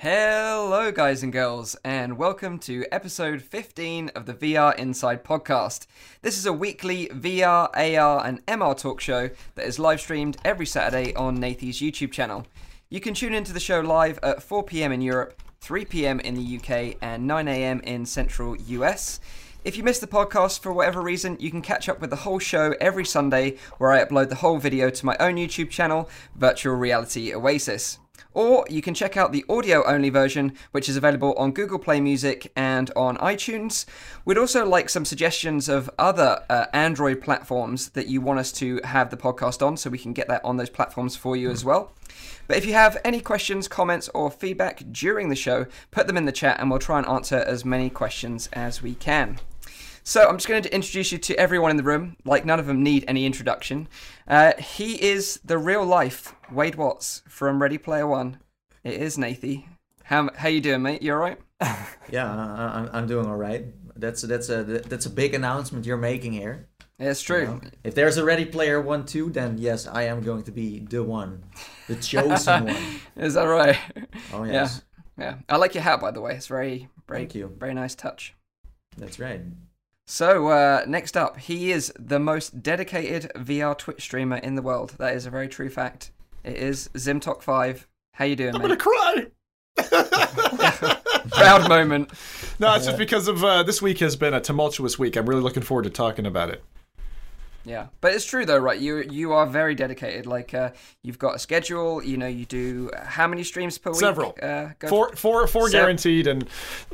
Hello, guys and girls, and welcome to episode 15 of the VR Inside podcast. This is a weekly VR, AR, and MR talk show that is live streamed every Saturday on Nathie's YouTube channel. You can tune into the show live at 4 pm in Europe, 3 pm in the UK, and 9 am in central US. If you missed the podcast for whatever reason, you can catch up with the whole show every Sunday where I upload the whole video to my own YouTube channel, Virtual Reality Oasis. Or you can check out the audio only version, which is available on Google Play Music and on iTunes. We'd also like some suggestions of other uh, Android platforms that you want us to have the podcast on, so we can get that on those platforms for you as well. But if you have any questions, comments, or feedback during the show, put them in the chat and we'll try and answer as many questions as we can. So I'm just going to introduce you to everyone in the room. Like none of them need any introduction. Uh, he is the real life Wade Watts from Ready Player One. It is Nathie. How how you doing, mate? You all right? Yeah, I'm, I'm doing all right. That's that's a that's a big announcement you're making here. Yeah, it's true. you know? If there's a Ready Player One too, then yes, I am going to be the one, the chosen one. Is that right? Oh yes, Yeah. I like your hat, by the way. It's very very Thank you. very nice touch. that's right. So uh, next up, he is the most dedicated VR Twitch streamer in the world. That is a very true fact. It is Zimtok5. How you doing, I'm mate? gonna cry. Proud moment. No, it's just because of uh, this week has been a tumultuous week. I'm really looking forward to talking about it. Yeah, but it's true though, right? You you are very dedicated. Like uh, you've got a schedule. You know, you do how many streams per week? Several. Uh, go Four, four, four Seven. guaranteed, and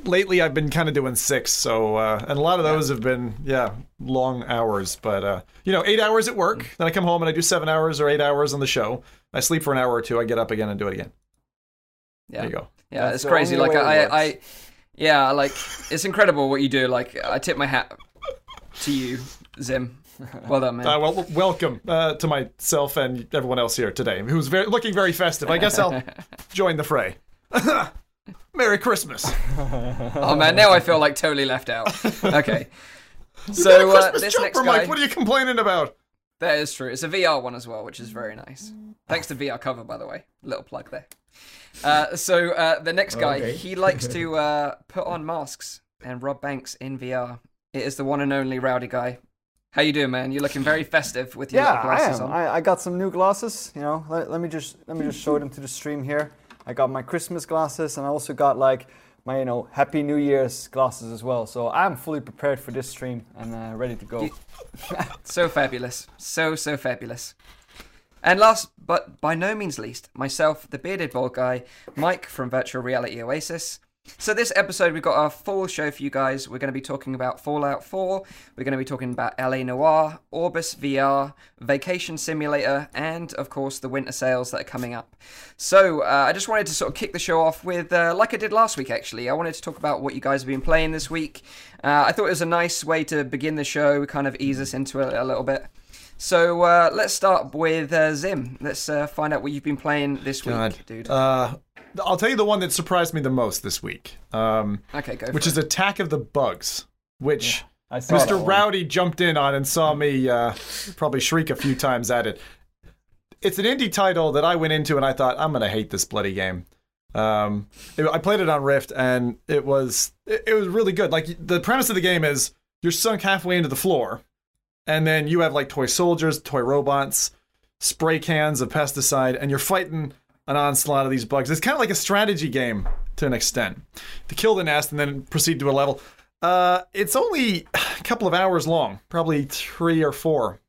lately I've been kind of doing six. So, uh, and a lot of those have been, yeah, long hours. But uh, you know, eight hours at work. Then I come home and I do seven hours or eight hours on the show. I sleep for an hour or two. I get up again and do it again. Yeah, There you go. yeah, That's it's crazy. Like way it I. I, yeah, like it's incredible what you do. Like I tip my hat to you, Zim. Well done, man. Uh, well, welcome uh, to myself and everyone else here today, who's very, looking very festive. I guess I'll join the fray. Merry Christmas. oh man, now I feel like totally left out. Okay. Got a So uh, Christmas this jumper, next guy, Mike. What are you complaining about? that is true. It's a VR one as well, which is very nice. Thanks to VR cover, by the way. Little plug there. Uh, so uh, the next guy, Okay. he likes to uh, put on masks and rob banks in VR. It is the one and only Rowdy guy. How you doing, man? You're looking very festive with your Yeah, little I glasses am. on. I, I got some new glasses. You know, let, let me just let me just show them to the stream here. I got my Christmas glasses, and I also got like my you know Happy New Year's glasses as well. So I'm fully prepared for this stream and uh, ready to go. So fabulous. So, so fabulous. And last but by no means least, myself, the bearded bald guy, Mike from Virtual Reality Oasis. So, this episode, we've got a full show for you guys. We're going to be talking about Fallout 4, we're going to be talking about LA Noire, Orbus VR, Vacation Simulator, and of course, the winter sales that are coming up. So, uh, I just wanted to sort of kick the show off with, uh, like I did last week actually, I wanted to talk about what you guys have been playing this week. Uh, I thought it was a nice way to begin the show, kind of ease us into it a little bit. So uh, let's start with uh, Zim. Let's uh, find out what you've been playing this week, God. dude. I'll tell you the one that surprised me the most this week, um, okay, go. which is it. Attack of the Bugs, which I saw Mr. Rowdy jumped in on and saw me uh, probably shriek a few times at it. It's an indie title that I went into and I thought I'm gonna hate this bloody game. Um, it- I played it on Rift and it was it, it was really good. Like the premise of the game is you're sunk halfway into the floor, and then you have like toy soldiers, toy robots, spray cans of pesticide, and you're fighting an onslaught of these bugs. It's kind of like a strategy game to an extent. To kill the nest and then proceed to a level. Uh, it's only a couple of hours long, probably three or four.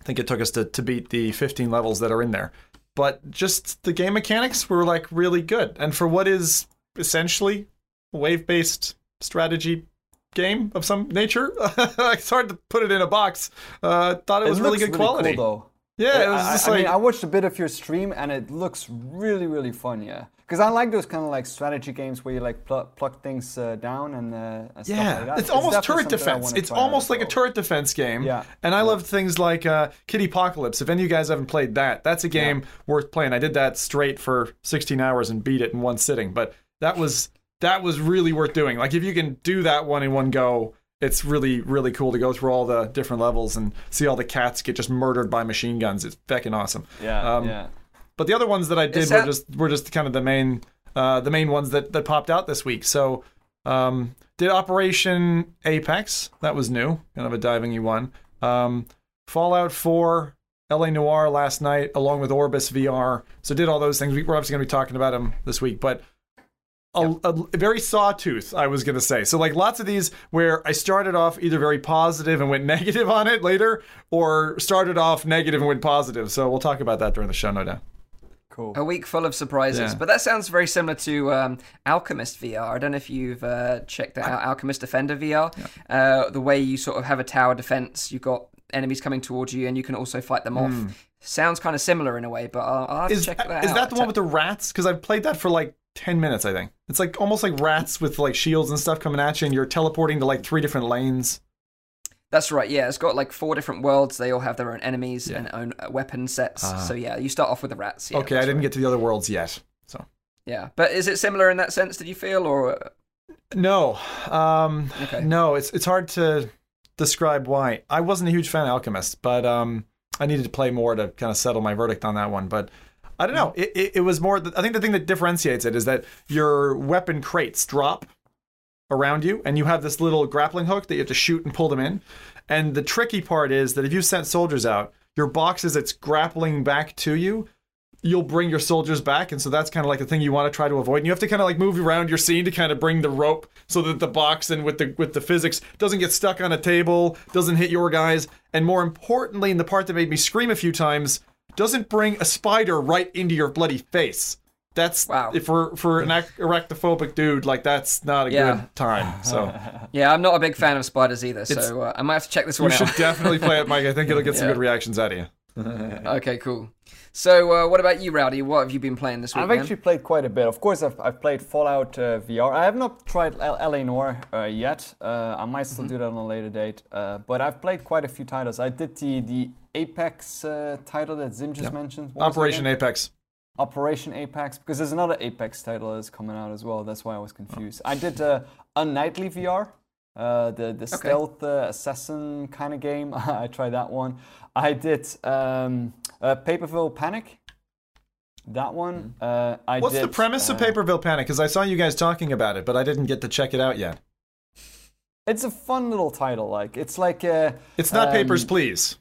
I think it took us to, to beat the 15 levels that are in there. But just the game mechanics were like really good. And for what is essentially a wave based strategy game of some nature, it's hard to put it in a box. Uh, thought it was really good quality. Cool, though. Yeah, it was I, just I like. mean, I watched a bit of your stream and it looks really, really fun. Yeah, because I like those kind of like strategy games where you like pluck, pluck things uh, down and, uh, and stuff Yeah, like that. it's almost turret defense. It's almost like a turret defense game. Yeah, And I yeah. love things like uh, Kittypocalypse. If any of you guys haven't played that, that's a game worth playing. I did that straight for 16 hours and beat it in one sitting. But that was that was really worth doing. Like if you can do that one in one go, it's really really cool to go through all the different levels and see all the cats get just murdered by machine guns. It's fucking awesome. Yeah, Um, yeah. But the other ones that I did Is were just were just kind of the main uh, the main ones that that popped out this week. So um, did Operation Apex. That was new, kind of a diving one. Um, Fallout 4, LA Noire last night, along with Orbus VR. So did all those things. We're obviously going to be talking about them this week, but a, a, a very sawtooth, I was going to say. So like lots of these where I started off either very positive and went negative on it later, or started off negative and went positive. So we'll talk about that during the show, no doubt. Cool. A week full of surprises, Yeah. but that sounds very similar to um, Alchemist VR. I don't know if you've uh, checked that out, Alchemist Defender VR. Uh, the way you sort of have a tower defense, you've got enemies coming towards you, and you can also fight them off. Sounds kind of similar in a way, but I'll, I'll have to Is, check that is out. that the one with the rats? Because I've played that for like 10 minutes, I think. It's like almost like rats with like shields and stuff coming at you, and you're teleporting to like three different lanes. That's right. Yeah, it's got like four different worlds. They all have their own enemies and own uh, weapon sets. so yeah, you start off with the rats. Yeah, Ah. okay, I didn't right. get to the other worlds yet. So Yeah, but is it similar in that sense? Did you feel, or uh, no, um, Okay. no, it's it's hard to describe why. I wasn't a huge fan of Alchemist, but um, I needed to play more to kind of settle my verdict on that one. But I don't know. Mm. It, it, it was more. I think the thing that differentiates it is that your weapon crates drop around you, and you have this little grappling hook that you have to shoot and pull them in. And the tricky part is that if you sent soldiers out, your boxes it's grappling back to you, you'll bring your soldiers back, and so that's kind of like the thing you want to try to avoid. And you have to kind of like move around your scene to kind of bring the rope so that the box and with the with the physics doesn't get stuck on a table, doesn't hit your guys, and more importantly, in the part that made me scream a few times, doesn't bring a spider right into your bloody face. That's Wow. if for for an ac- arachnophobic dude like that's not a Yeah. good time. So yeah, I'm not a big fan of spiders either. So uh, I might have to check this you one should out. definitely play it, Mike. I think it'll get some Yeah. good reactions out of you. okay, cool. So uh, what about you, Rowdy? What have you been playing this week? I've man? actually played quite a bit. Of course, I've, I've played Fallout uh, VR. I have not tried L- LA Noire uh, yet. Uh, I might Mm-hmm. still do that on a later date. Uh, but I've played quite a few titles. I did the the Apex uh, title that Zim just mentioned. What Operation? Apex. Operation Apex, because there's another Apex title that's coming out as well. That's why I was confused. Oh. I did uh, Unnightly VR, uh, the the stealth uh, assassin kind of game. I tried that one. I did um, uh, Paperville Panic. That one. Uh, I What's the did, premise of uh, Paperville Panic? Because I saw you guys talking about it, but I didn't get to check it out yet. It's a fun little title. Like it's like uh, It's not um, Papers, Please.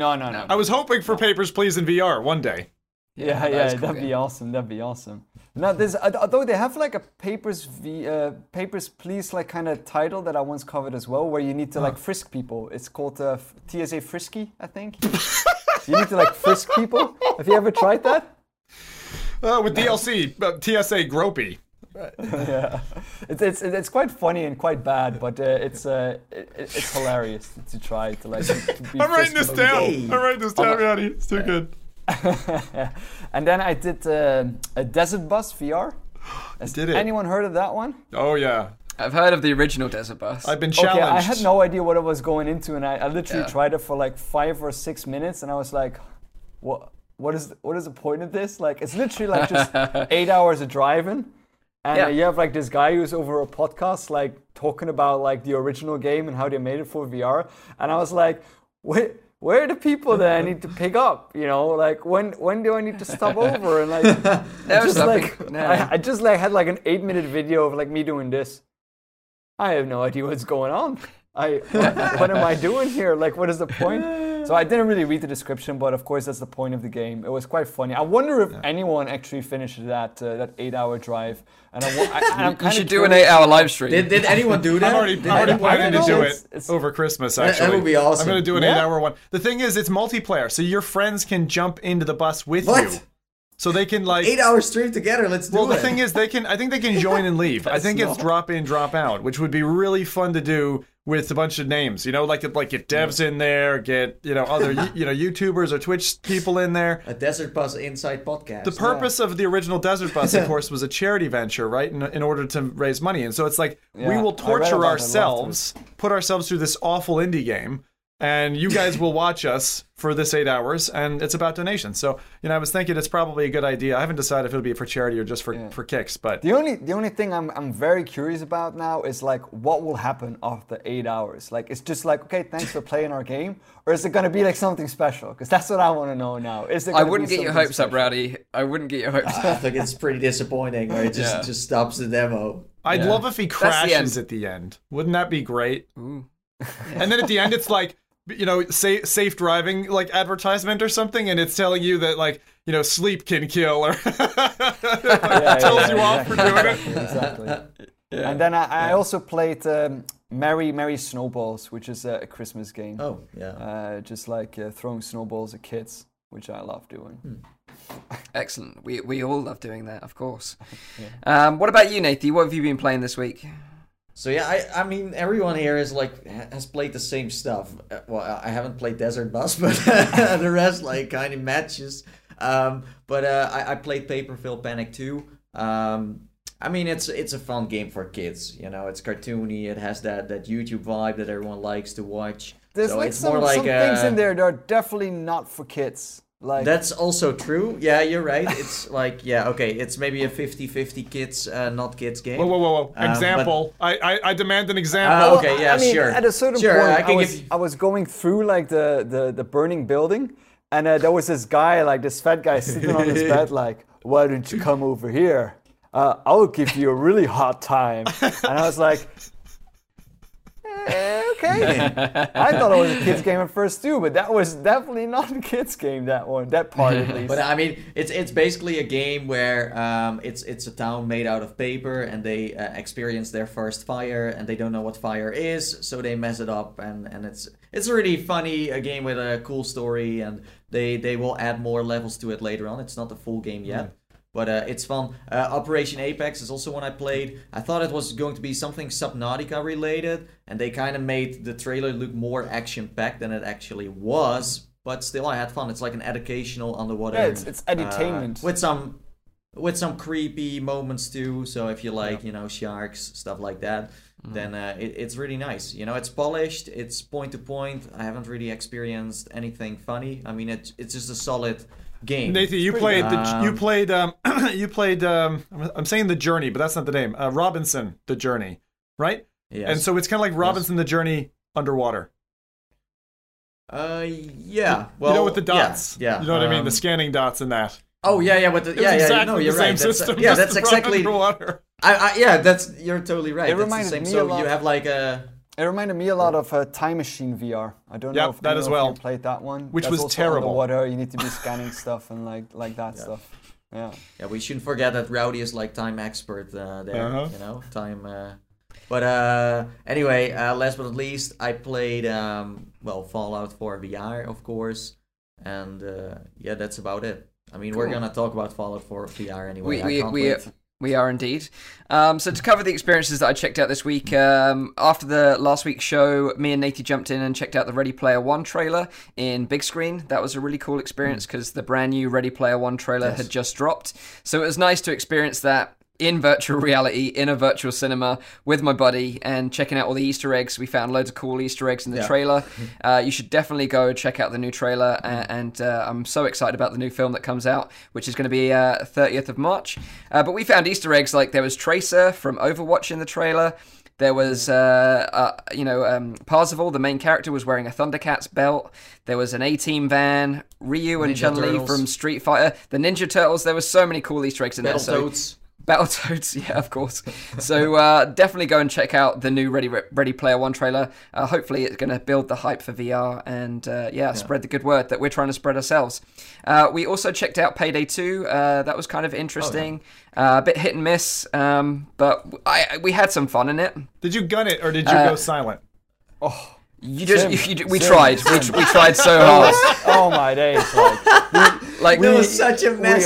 No, no, no. I was hoping for Papers, Please in VR one day. Yeah, that yeah, cool that'd game. be awesome. That'd be awesome. Now, there's uh, although they have like a papers v uh, papers please like kind of title that I once covered as well, where you need to like frisk people. It's called uh, TSA Frisky, I think. you need to like frisk people. Have you ever tried that? Uh, with DLC, uh, TSA Gropey. yeah, it's, it's it's quite funny and quite bad, but uh, it's uh, it, it's hilarious to try to like. To be I'm writing this down. Hey. I'm writing this down, Rowdy. It's too good. and then I did uh, a Desert Bus VR. Has did it. anyone heard of that one? Oh yeah, I've heard of the original Desert Bus. I've been challenged. Okay, I had no idea what I was going into, and I, I literally Yeah. tried it for like five or six minutes, and I was like, "What? What is? What is the point of this? Like, it's literally like just eight hours of driving, and Yeah. uh, you have like this guy who's over a podcast, like talking about like the original game and how they made it for VR, and I was like, wait. Where are the people that I need to pick up? You know, like when when do I need to stop over? And like, Never just stopping. like No. I, I just like had like an eight minute video of like me doing this. I have no idea what's going on. I what, what am I doing here? Like, what is the point? So I didn't really read the description, but of course that's the point of the game. It was quite funny. I wonder if anyone actually finished that uh, that eight hour drive. And, I, I, I'm you kinda should do an eight-hour live stream. Did, did anyone do that? I'm already, Did I'm already planning to do it's- it it's- over Christmas. Actually, that would be awesome. I'm going to do an Yeah. eight-hour one. The thing is, it's multiplayer, so your friends can jump into the bus with What? you, so they can like. Eight hour stream together. Let's do Well, the thing is, they can. I think they can join and leave. I think it's drop in, drop out, which would be really fun to do with a bunch of names. You know, like like get devs in there, get you know other you know YouTubers or Twitch people in there. a Desert Bus Inside podcast. The purpose of the original Desert Bus, of course, was a charity venture, right? In, in order to raise money, and so it's like we will I read about torture ourselves, put ourselves through this awful indie game, and you guys will watch us for this eight hours, and it's about donations. So, you know, I was thinking it's probably a good idea. I haven't decided if it'll be for charity or just for, for kicks, but The only the only thing I'm I'm very curious about now is like what will happen after eight hours. Like it's just like okay, thanks for playing our game, or is it gonna be like something special? Because that's what I want to know now. Is it? I wouldn't be get your something hopes up. Rowdy. I wouldn't get your hopes ah, up I up. think it's pretty disappointing where it just Yeah. just stops the demo. I'd Yeah. love if he crashes end. at the end. Wouldn't that be great? Ooh. And then at the end, it's like, you know, safe, safe driving like advertisement or something, and it's telling you that like, you know, sleep can kill, or Yeah, tells yeah, you off for doing it. Exactly. Yeah. And then I, I also played um, Merry Merry Snowballs, which is a, a Christmas game. Oh yeah. Uh, just like uh, throwing snowballs at kids, which I love doing. Excellent. We we all love doing that, of course. Um, what about you, Nathan? What have you been playing this week? So yeah, I, I mean everyone here is like has played the same stuff. Uh, Well, I haven't played Desert Bus, but the rest like kind of matches. Um, but uh, I, I played Paperville Panic 2. Um, I mean it's it's a fun game for kids. You know, it's cartoony. It has that that YouTube vibe that everyone likes to watch. There's so like it's some, more like some things uh, in there that are definitely not for kids. Like That's also true. Yeah, you're right. It's like yeah, okay. It's maybe a 50-50 kids, uh, not kids game. Whoa, whoa, whoa, whoa! Um, example. I, I, I demand an example. Uh, okay, yeah, I mean, sure. At a certain Sure, point, I I, was give you- I was going through like the the, the burning building, and uh, there was this guy, like this fat guy, sitting on his bed, like, "Why don't you come over here? Uh, I will give you a really hot time." And I was like. "Eh, okay. I thought it was a kids game at first too, but that was definitely not a kids game. That one, that part at least. But I mean, it's it's basically a game where um, it's it's a town made out of paper, and they uh, experience their first fire, and they don't know what fire is, so they mess it up, and, and it's it's a really funny a game with a cool story, and they they will add more levels to it later on. It's not the full game yet. But uh, it's fun. Uh, Operation Apex is also one I played. I thought it was going to be something Subnautica related, and they kind of made the trailer look more action packed than it actually was. But still, I had fun. It's like an educational underwater. Yeah, it's- it's uh, with some with some creepy moments too. So if you like, you know, sharks stuff like that, Mm-hmm. then uh, it, it's really nice. You know, it's polished. It's point to point. I haven't really experienced anything funny. I mean, it's it's just a solid game. Nathan, you played the you Um, played um you played um I'm- I'm saying the journey, but that's not the name. Uh, Robinson, the journey, right? Yes. And so it's kind of like Robinson, the journey underwater. Uh, yeah. Well, you know, with the dots. Yeah. You know what I mean? The um, scanning dots and that. Oh yeah, yeah, but the, It's yeah, yeah, exactly no, you're the same right. That's, system. yeah, that's exactly. underwater. I, I, yeah, that's you're totally right. It that's reminded the same. me So a lot- you have like a It reminded me a lot of uh, Time Machine VR. I don't know if that any as of well. you played that one. Which That's was also terrible. Underwater, you need to be scanning stuff and like like that stuff. Yeah. yeah. We shouldn't forget that Rowdy is like time expert uh, there. Uh-huh. You know, time. Uh, but uh, anyway, uh, last but not least, I played um, well Fallout 4 VR, of course, and uh, yeah, that's about it. I mean, we're gonna talk about Fallout 4 VR anyway. We I we can't we, wait. We are indeed. Um, so to cover the experiences that I checked out this week, um, after the last week's show, me and Natey jumped in and checked out the Ready Player One trailer in Bigscreen. That was a really cool experience because the brand new Ready Player One trailer had just dropped. So it was nice to experience that in virtual reality in a virtual cinema with my buddy and checking out all the Easter eggs. We found loads of cool Easter eggs in the Yeah. trailer. Uh, you should definitely go check out the new trailer, a- and uh, I'm so excited about the new film that comes out, which is going to be uh, 30th of March. Uh, but we found Easter eggs like there was Tracer from Overwatch in the trailer. There was, uh, uh, you know, um, Parzival, the main character, was wearing a Thundercats belt. There was an A-Team van, Ryu and Chun Li from Street Fighter, the Ninja Turtles. There were so many cool Easter eggs in there. So Battletoads. Battletoads, yeah, of course. So uh, definitely go and check out the new Ready Ready Player One trailer. Uh, hopefully, it's going to build the hype for VR and uh, yeah, spread the good word that we're trying to spread ourselves. Uh, we also checked out Payday Two. Uh, that was kind of interesting. uh, a bit hit and miss, um, but I, I- we had some fun in it. Did you gun it or did you Uh, go silent? Oh. You just, Zim, you, you, we Zim, tried, we, Zim. we tried so hard. oh my days! Like, Like It was such a we, mess.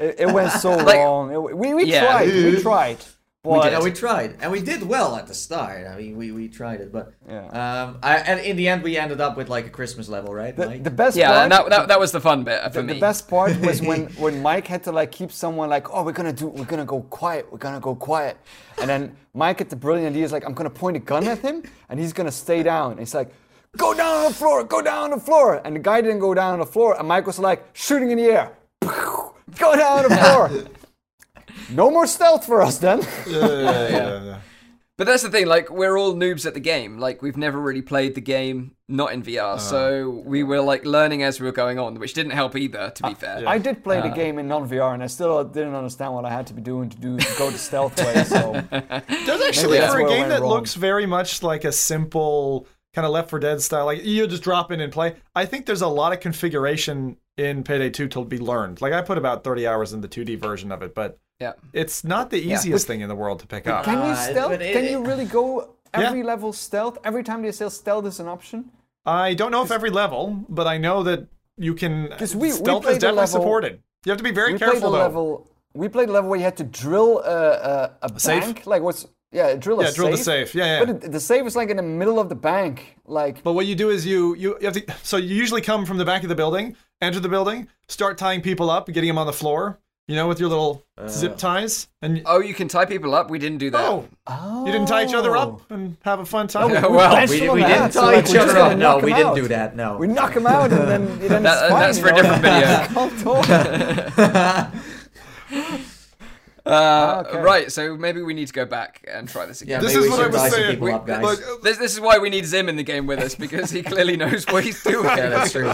It, it went so Like- wrong. It- we we Yeah. tried. We tried. But Yeah, we tried, and we did well at the start. I mean, we, we tried it, but Yeah. um, I, and in the end, we ended up with like a Christmas level, right? the, Mike? the best yeah, part. and that, that, that was the fun bit for the, me. the best part was when, when Mike had to like keep someone like, oh, we're gonna do, we're gonna go quiet, we're gonna go quiet, and then Mike had the brilliant idea, is like, I'm gonna point a gun at him, and he's gonna stay down. It's like, go down on the floor, go down on the floor. And the guy didn't go down on the floor. And Mike was like, shooting in the air. Go down on the floor. no more stealth for us then. Yeah, yeah, yeah, yeah. But that's the thing, like we're all noobs at the game. Like we've never really played the game not in VR, uh, so we were like learning as we were going on, which didn't help either. To be fair, I did play the uh, game in non-VR, and I still didn't understand what I had to be doing to do to go to stealth way. So There's actually that's for a game that wrong. looks very much like a simple kind of Left 4 Dead style, like you just drop in and play. I think there's a lot of configuration in Payday 2 to be learned. Like I put about 30 hours in the 2D version of it, but yeah. it's not the easiest thing in the world to pick up. can you stealth? it- can you really go Yeah. every level stealth? Every time they say stealth is an option. I don't know if every level, but I know that you can. 'Cause we- we stealth played is the definitely level- supported. You have to be very we played careful the though. level. We played the level where you had to drill a, a, a safe? bank. Like what's yeah, drill a safe. Yeah, safe. drill the safe. Yeah, yeah. But it, the safe is like in the middle of the bank. Like But what you do is you, you you have to. So you usually come from the back of the building, enter the building, start tying people up, getting them on the floor. You know, with your little uh-huh. zip ties, and Oh, you can tie people up. We didn't do that. oh, oh, you didn't tie each other up and have a fun time. Yeah, well, benched We, we didn't that, so, tie like, each other up. No, we didn't out. do that. No. We knock them out and then, then That- it's fine, that's you for a know? different video. Can't talk. Uh, okay. Right, so maybe we need to go back and try this Yeah, again. This is what I should was saying. We- up, guys. look, uh, This, this is why we need Zim in the game with us because he clearly knows what he's doing. Yeah, that's true.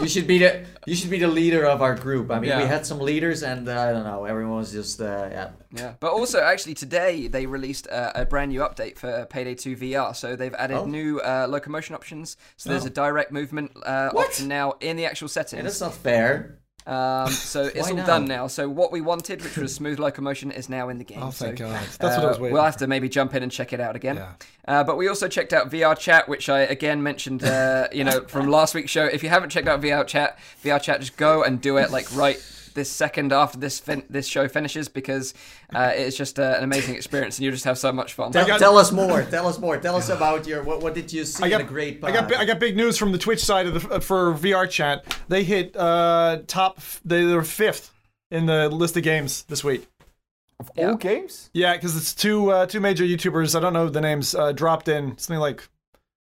You should be the you should be the leader of our group. I mean, we had some leaders, and uh, I don't know, everyone was just uh, yeah. Yeah, but also actually today they released a, a brand new update for Payday 2 VR. So they've added Oh. new uh, locomotion options. So there's Oh. a direct movement uh, option now in the actual Yeah, settings. that's not fair. Um, so it's all now? done now. So what we wanted, which was smooth locomotion, is now in the game. Oh, thank so, God. That's what I was uh, waiting We'll have to maybe jump in and check it out again. Yeah. Uh, but we also checked out VR Chat, which I again mentioned, uh, you know, from last week's show. If you haven't checked out VR Chat, VR Chat, just go and do it like right this second after this fin- this show finishes because uh, it's just uh, an amazing experience and you just have so much fun. Tell, got- tell us more. Tell us more. Tell us about your what, what did you see I got in a great I got? I got big news from the Twitch side of the uh, for VR chat. They hit uh top they were fifth in the list of games this week. Of Yeah. all games? Yeah, because it's two uh, two major YouTubers. I don't know the names. Uh, dropped in something like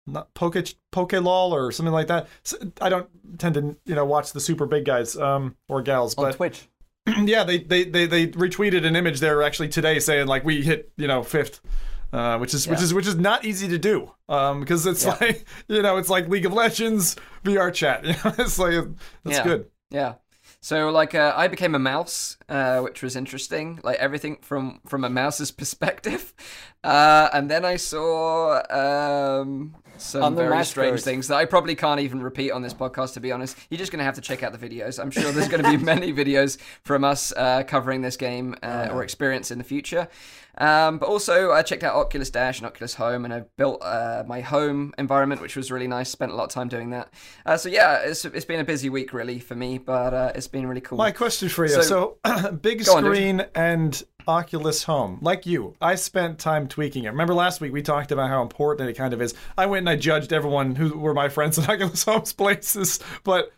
not Poke Pokelawls or something like that. I don't tend to you know watch the super big guys um or gals, On but Twitch. yeah, they, they they they retweeted an image there actually today saying like we hit you know fifth. Uh, which is which is which is not easy to do um, because it's like you know it's like League of Legends VR chat you know it's like that's Yeah. good Yeah. So like uh, I became a mouse, uh, which was interesting. Like everything from from a mouse's perspective, uh, and then I saw um, some On the very mask strange things that I probably can't even repeat on this podcast. To be honest, you're just gonna have to check out the videos. I'm sure there's going to be many videos from us uh, covering this game uh, or experience in the future. Um, but also, I checked out Oculus Dash and Oculus Home, and I built uh, my home environment, which was really nice. Spent a lot of time doing that. Uh, so yeah, it's, it's been a busy week really for me, but uh, it's been really cool. My question for you. So, So- big Go on, screen and Oculus Home. Like you, I spent time tweaking it. Remember last week we talked about how important it kind of is. I went and I judged everyone who were my friends in Oculus Home's places, but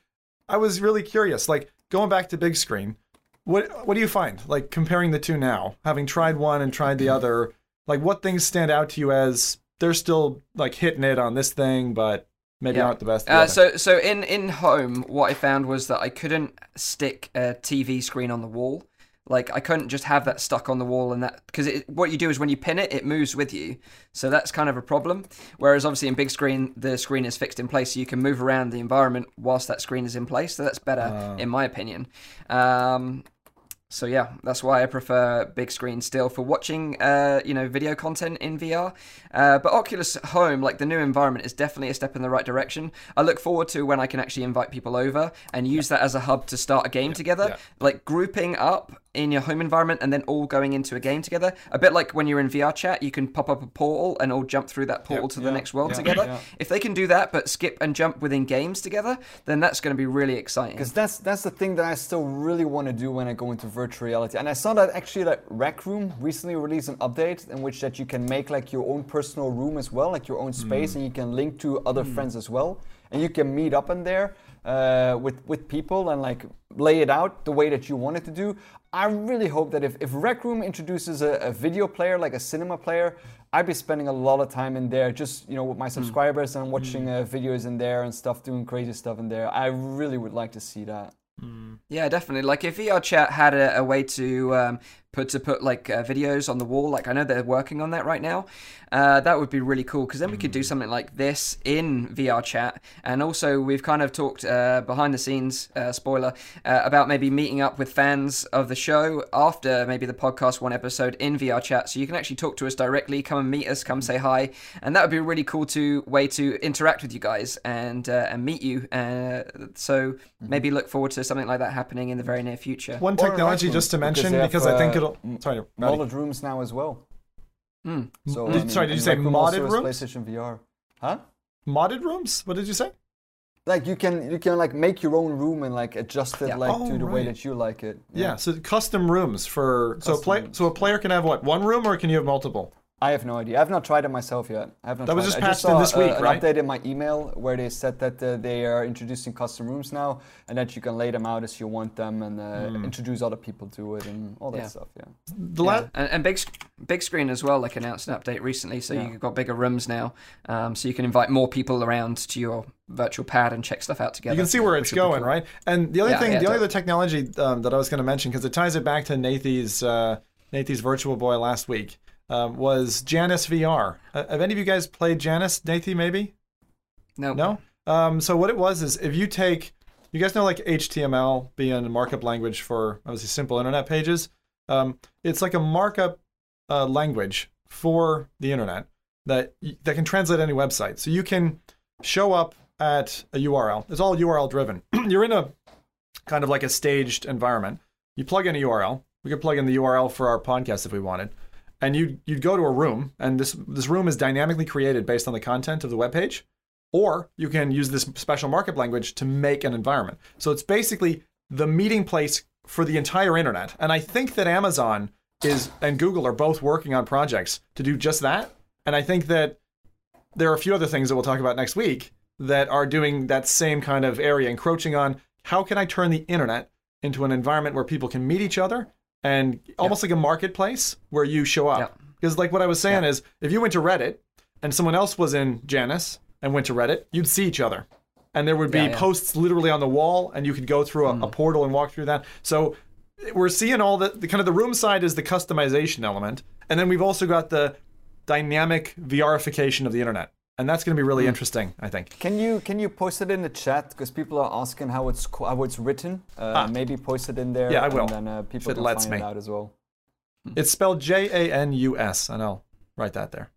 I was really curious. Like going back to Bigscreen, what what do you find? Like comparing the two now, having tried one and tried the other, like what things stand out to you as they're still like hitting it on this thing, but maybe Yeah. aren't the best. Uh, so so in in home, what I found was that I couldn't stick a TV screen on the wall. Like I couldn't just have that stuck on the wall and that because what you do is when you pin it, it moves with you. So that's kind of a problem. Whereas obviously in Bigscreen, the screen is fixed in place, so you can move around the environment whilst that screen is in place. So that's better in my opinion. Um, so yeah, that's why I prefer Bigscreen still for watching, uh, you know, video content in VR. Uh, but Oculus Home, like the new environment, is definitely a step in the right direction. I look forward to when I can actually invite people over and use that as a hub to start a game together, yeah. like grouping up in your home environment and then all going into a game together. A bit like when you're in VR chat, you can pop up a portal and all jump through that portal to the yeah, next world yeah, together. yeah. If they can do that, but skip and jump within games together, then that's going to be really exciting. Because that's that's the thing that I still really want to do when I go into virtual reality. And I saw that actually that Rec Room recently released an update in which that you can make like your own personal room as well, like your own space, and you can link to other friends as well, and you can meet up in there. uh, with with people and like lay it out the way that you want it to do. I really hope that if, if Rec Room introduces a, a video player, like a cinema player, I'd be spending a lot of time in there, just you know, with my subscribers and watching uh, videos in there and stuff, doing crazy stuff in there. I really would like to see that. Yeah, definitely. Like if VR Chat had a, a way to um, put to put like uh, videos on the wall, like I know they're working on that right now. Uh, that would be really cool because then we could do something like this in VR Chat. And also, we've kind of talked uh, behind the scenes, uh, spoiler, uh, about maybe meeting up with fans of the show after maybe the podcast one episode in VR Chat, so you can actually talk to us directly, come and meet us, come say hi, and that would be a really cool to way to interact with you guys and uh, and meet you. Uh, so maybe look forward to something like that happening in the very near future. One technology just to because mention they because I think uh, Sorry, Rowdy. Modded rooms now as well. Hmm. So Did- sorry, did you say Rec modded rooms? PlayStation VR. Huh? modded rooms. What did you say? Like you can you can like make your own room and like adjust it Yeah. like Oh, to the way that you like it. Yeah, so custom rooms for so a play rooms. so a player can have what one room or can you have multiple? I have no idea. I've not tried it myself yet. I have not That was tried just it. I patched saw, in this uh, week, an right? update in my email where they said that uh, they are introducing custom rooms now, and that you can lay them out as you want them and uh, Hmm. introduce other people to it and all that Yeah. stuff. Yeah. The Yeah. la- and, and big Bigscreen as well like announced an update recently so Yeah. you've got bigger rooms now um, so you can invite more people around to your virtual pad and check stuff out together you can see where it's going, cool. right? And the other Yeah, thing, yeah, the only other technology um, that I was going to mention because it ties it back to Nathie's uh, Nathie's Virtual Boy last week um, was Janus VR. Uh, have any of you guys played Janus? Nathie, maybe? no No. Um, so what it was is if you take, you guys know like HTML being a markup language for obviously simple internet pages. Um, it's like a markup uh, language for the internet that that can translate any website. So you can show up at a URL. It's all URL driven. You're in a kind of like a staged environment. You plug in a URL. We could plug in the URL for our podcast if we wanted. And you you'd go to a room, and this this room is dynamically created based on the content of the web page or you can use this special markup language to make an environment. So it's basically the meeting place for the entire internet. And I think that Amazon is and Google are both working on projects to do just that. And I think that there are a few other things that we'll talk about next week that are doing that same kind of area, encroaching on how can I turn the internet into an environment where people can meet each other and almost like a marketplace where you show up. Because like what I was saying is if you went to Reddit and someone else was in Janus and went to Reddit, you'd see each other. And there would be Yeah, yeah. posts literally on the wall, and you could go through a, a mm. portal and walk through that. So we're seeing all the, the kind of the room side is the customization element, and then we've also got the dynamic VRification of the internet, and that's going to be really interesting, I think. Can you can you post it in the chat because people are asking how it's how it's written? Uh, Ah. Maybe post it in there. Yeah, I will. And then uh, people it can lets find me. it out as well. It's spelled J A N U S, and I'll write that there.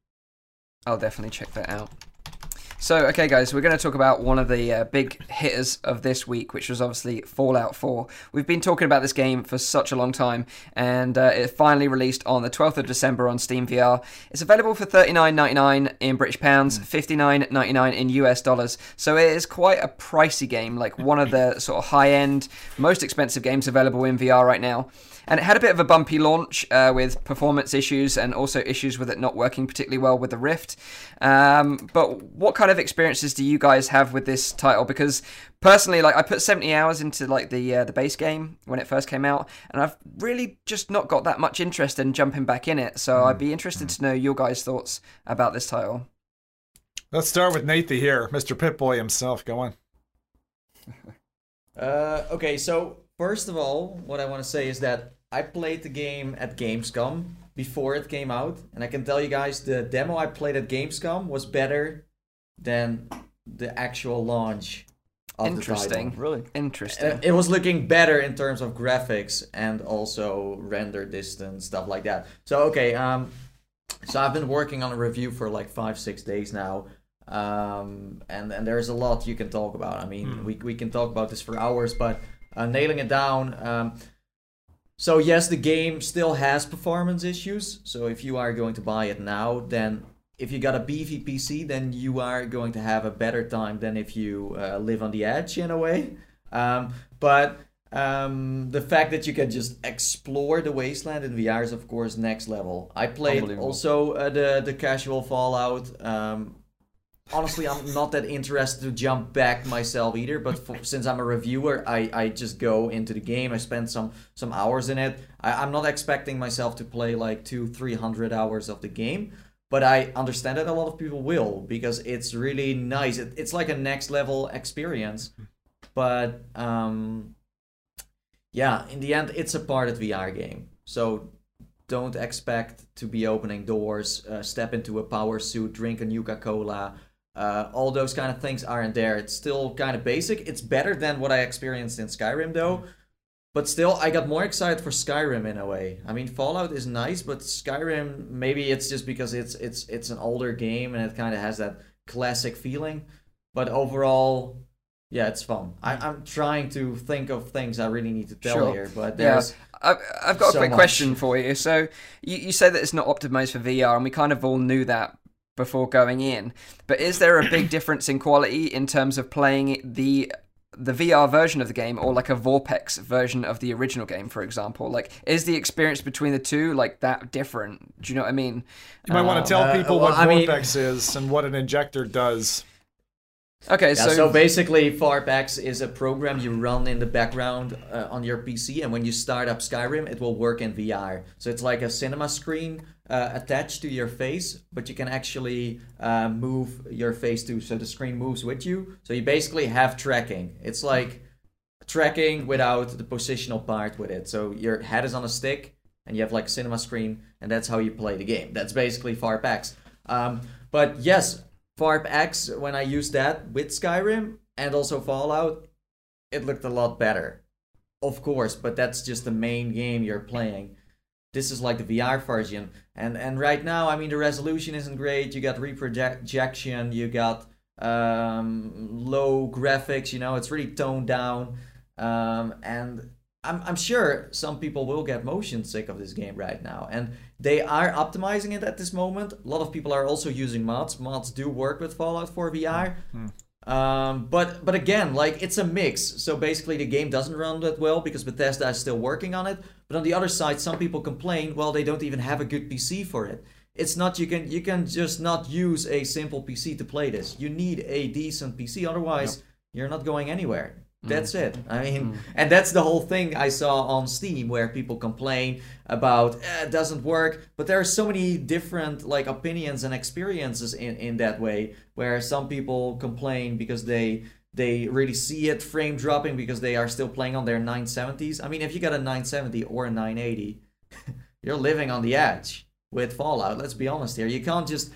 I'll definitely check that out. So, okay, guys, we're going to talk about one of the uh, big hitters of this week, which was obviously Fallout 4. We've been talking about this game for such a long time, and uh, it finally released on the 12th of December on Steam VR. It's available for $39.99 in British pounds, $59.99 in US dollars. So it is quite a pricey game, like one of the sort of high-end, most expensive games available in VR right now. And it had a bit of a bumpy launch uh, with performance issues and also issues with it not working particularly well with the Rift. Um, but what kind of experiences do you guys have with this title? Because personally, like I put 70 hours into like the uh, the base game when it first came out, and I've really just not got that much interest in jumping back in it. So I'd be interested to know your guys' thoughts about this title. Let's start with Nathan here, Mr. Pip-Boy himself. Go on. Uh, okay, so first of all, what I want to say is that I played the game at Gamescom before it came out, and I can tell you guys the demo I played at Gamescom was better than the actual launch of Interesting. the title. Really? Interesting. Uh, it was looking better in terms of graphics and also render distance stuff like that. So okay, um, so I've been working on a review for like five six days now, um, and and there's a lot you can talk about. I mean, we we can talk about this for hours, but uh, nailing it down. Um, so yes, the game still has performance issues. So if you are going to buy it now, then if you got a beefy PC, then you are going to have a better time than if you uh, live on the edge in a way. Um, but um, the fact that you can just explore the wasteland in VR is of course next level. I played also uh, the the casual Fallout. Um, honestly, I'm not that interested to jump back myself either. But for, since I'm a reviewer, I, I just go into the game. I spend some some hours in it. I, I'm not expecting myself to play like two, three hundred hours of the game. But I understand that a lot of people will because it's really nice. It, it's like a next level experience. But um, yeah, in the end, it's a part of VR game. So don't expect to be opening doors, uh, step into a power suit, drink a Nuka Cola. Uh, all those kind of things aren't there. It's still kind of basic. It's better than what I experienced in Skyrim, though. But still, I got more excited for Skyrim in a way. I mean, Fallout is nice, but Skyrim maybe it's just because it's it's it's an older game and it kind of has that classic feeling. But overall, yeah, it's fun. I, I'm trying to think of things I really need to tell Sure. here, but Yeah, there's I've, I've got a so quick much. question for you. So you, you say that it's not optimized for VR, and we kind of all knew that before going in. But is there a big difference in quality in terms of playing the the VR version of the game or like a VorpX version of the original game, for example? Like, is the experience between the two like that different? Do you know what I mean? You might want to tell Uh, people well, what I mean- is and what an injector does. Okay, Yeah, so, so, basically, VorpX is a program you run in the background uh, on your PC, and when you start up Skyrim, it will work in VR. So it's like a cinema screen uh, attached to your face, but you can actually uh, move your face too, so the screen moves with you. So you basically have tracking. It's like tracking without the positional part with it. So your head is on a stick, and you have like a cinema screen, and that's how you play the game. That's basically VorpX. Um, but yes, VorpX, when I used that with Skyrim and also Fallout, it looked a lot better. Of course, but that's just the main game you're playing. This is like the VR version. And and right now, I mean the resolution isn't great. You got reprojection, you got um, low graphics, you know, it's really toned down. Um, and I'm, I'm sure some people will get motion sick of this game right now. And they are optimizing it at this moment. A lot of people are also using mods. Mods do work with Fallout 4 VR. Um, but but again, like it's a mix. So basically, the game doesn't run that well because Bethesda is still working on it. But on the other side, some people complain. Well, they don't even have a good PC for it. It's not you can you can just not use a simple PC to play this. You need a decent PC, otherwise you're not going anywhere. That's it. I mean, and that's the whole thing I saw on Steam where people complain about eh, it doesn't work. But there are so many different like opinions and experiences in in that way. Where some people complain because they they really see it frame dropping because they are still playing on their 970s. I mean, if you got a 970 or a 980, you're living on the edge with Fallout. Let's be honest here. You can't just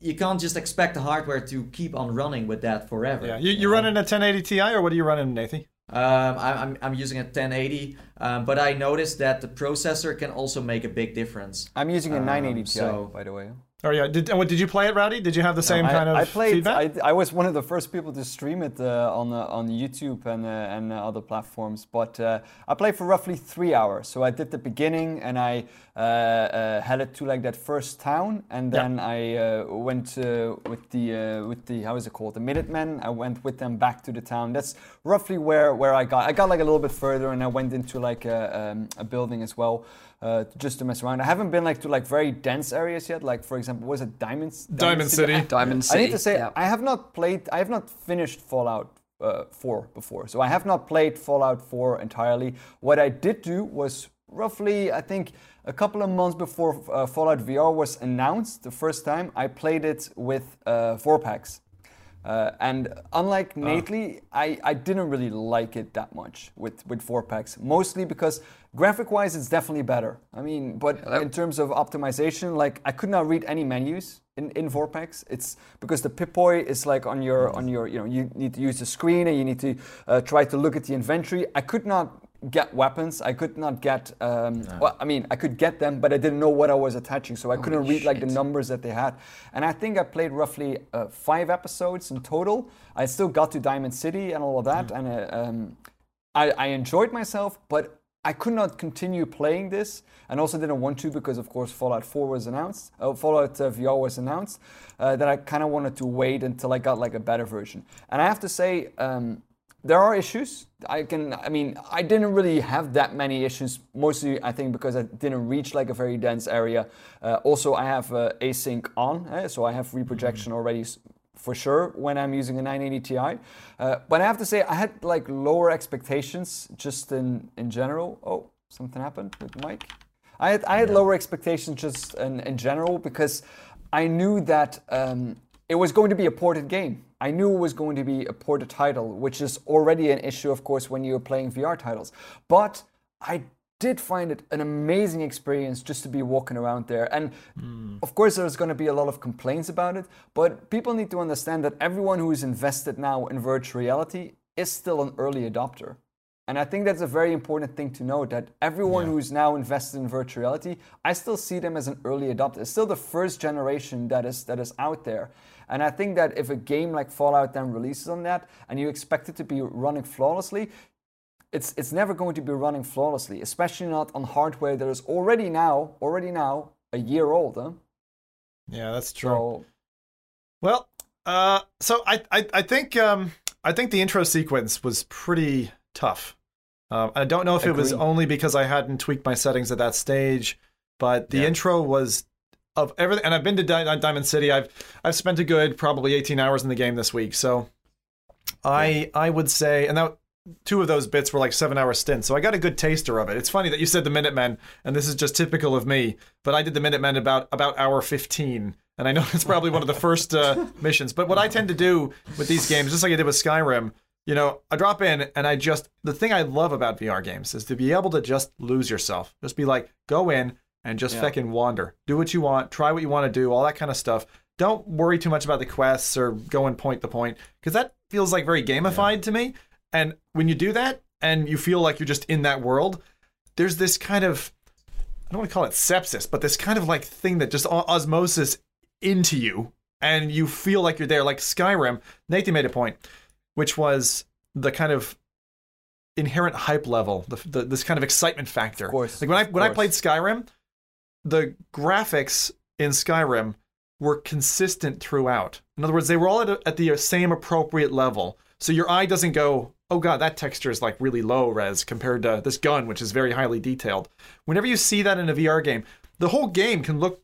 you can't just expect the hardware to keep on running with that forever. Yeah, you, you know? running a 1080 Ti or what are you running, Nathan? Um, I, I'm, I'm using a 1080, um, but I noticed that the processor can also make a big difference. I'm using a Um, 980 Ti, so- by the way. Oh yeah, did what did you play it, Rowdy? Did you have the same I, kind of I played. feedback? I, I was one of the first people to stream it uh, on uh, on YouTube and uh, and uh, other platforms. But uh, I played for roughly three hours. So I did the beginning, and I uh, uh, had it to like that first town, and Yeah. then I uh, went uh, with the uh, with the how is it called the Minutemen. I went with them back to the town. That's roughly where where I got. I got like a little bit further, and I went into like a, um, a building as well. Uh, just to mess around. I haven't been like to like very dense areas yet. Like for example, was it Diamonds? Diamond City. I- Diamond City. I need to say yeah. I have not played. I have not finished Fallout uh, 4 before, so I have not played Fallout 4 entirely. What I did do was roughly, I think, a couple of months before uh, Fallout VR was announced the first time. I played it with uh, VorpX. Uh, and unlike Nately, I, I didn't really like it that much with, with VorpX. Mostly because graphic wise, it's definitely better. I mean, but Hello? in terms of optimization, like I could not read any menus in, in VorpX. It's because the Pip-Boy is like on your on your you know you need to use the screen and you need to uh, try to look at the inventory. I could not get weapons. I could not get. Um, Well, I mean, I could get them, but I didn't know what I was attaching, so I couldn't read like the numbers that they had. And I think I played roughly uh, five episodes in total. I still got to Diamond City and all of that, and uh, um, I, I enjoyed myself, but I could not continue playing this, and also didn't want to because, of course, Fallout 4 was announced. Uh, Fallout uh, VR was announced. Uh, that I kind of wanted to wait until I got like a better version. And I have to say, um, there are issues. I can. I mean, I didn't really have that many issues. Mostly, I think because I didn't reach like a very dense area. Uh, also, I have uh, async on, eh, so I have reprojection already for sure when I'm using a 980 Ti. Uh, but I have to say, I had like lower expectations just in in general. Oh, something happened with Mike. I had I had lower expectations just in, in general because I knew that um, it was going to be a ported game. I knew it was going to be a ported title, which is already an issue, of course, when you're playing VR titles. But I did find it an amazing experience just to be walking around there. And hmm. of course, there's going to be a lot of complaints about it, but people need to understand that everyone who is invested now in virtual reality is still an early adopter. And I think that's a very important thing to note that everyone who's now invested in virtual reality, I still see them as an early adopter. It's still the first generation that is that is out there. And I think that if a game like Fallout then releases on that and you expect it to be running flawlessly, it's it's never going to be running flawlessly, especially not on hardware that is already now already now a year old. Huh? Yeah, that's true. So Well, uh, so I, I, I think um, I think the intro sequence was pretty tough. Um, I don't know if it was only because I hadn't tweaked my settings at that stage, but the Yeah. intro was of everything. And I've been to Di- Diamond City. I've I've spent a good probably 18 hours in the game this week. So I I would say, and that two of those bits were like seven hour stints. So I got a good taster of it. It's funny that you said the Minutemen, and this is just typical of me. But I did the Minutemen about about hour 15. And I know it's probably one of the first uh, missions. But what I tend to do with these games, just like I did with Skyrim, you know, I drop in and I just, the thing I love about VR games is to be able to just lose yourself. Just be like, go in and just Yeah. feckin' wander. Do what you want, try what you want to do, all that kind of stuff. Don't worry too much about the quests or go and point to point because that feels like very gamified to me. And when you do that and you feel like you're just in that world, there's this kind of I don't want to call it sepsis, but this kind of like thing that just osmosis into you and you feel like you're there. Like Skyrim, Nathan made a point, which was the kind of inherent hype level, the, the this kind of excitement factor. Of course, Like when I when I played Skyrim, the graphics in Skyrim were consistent throughout. In other words, they were all at, a, at the same appropriate level. So your eye doesn't go, oh god, that texture is like really low res compared to this gun, which is very highly detailed. Whenever you see that in a VR game, the whole game can look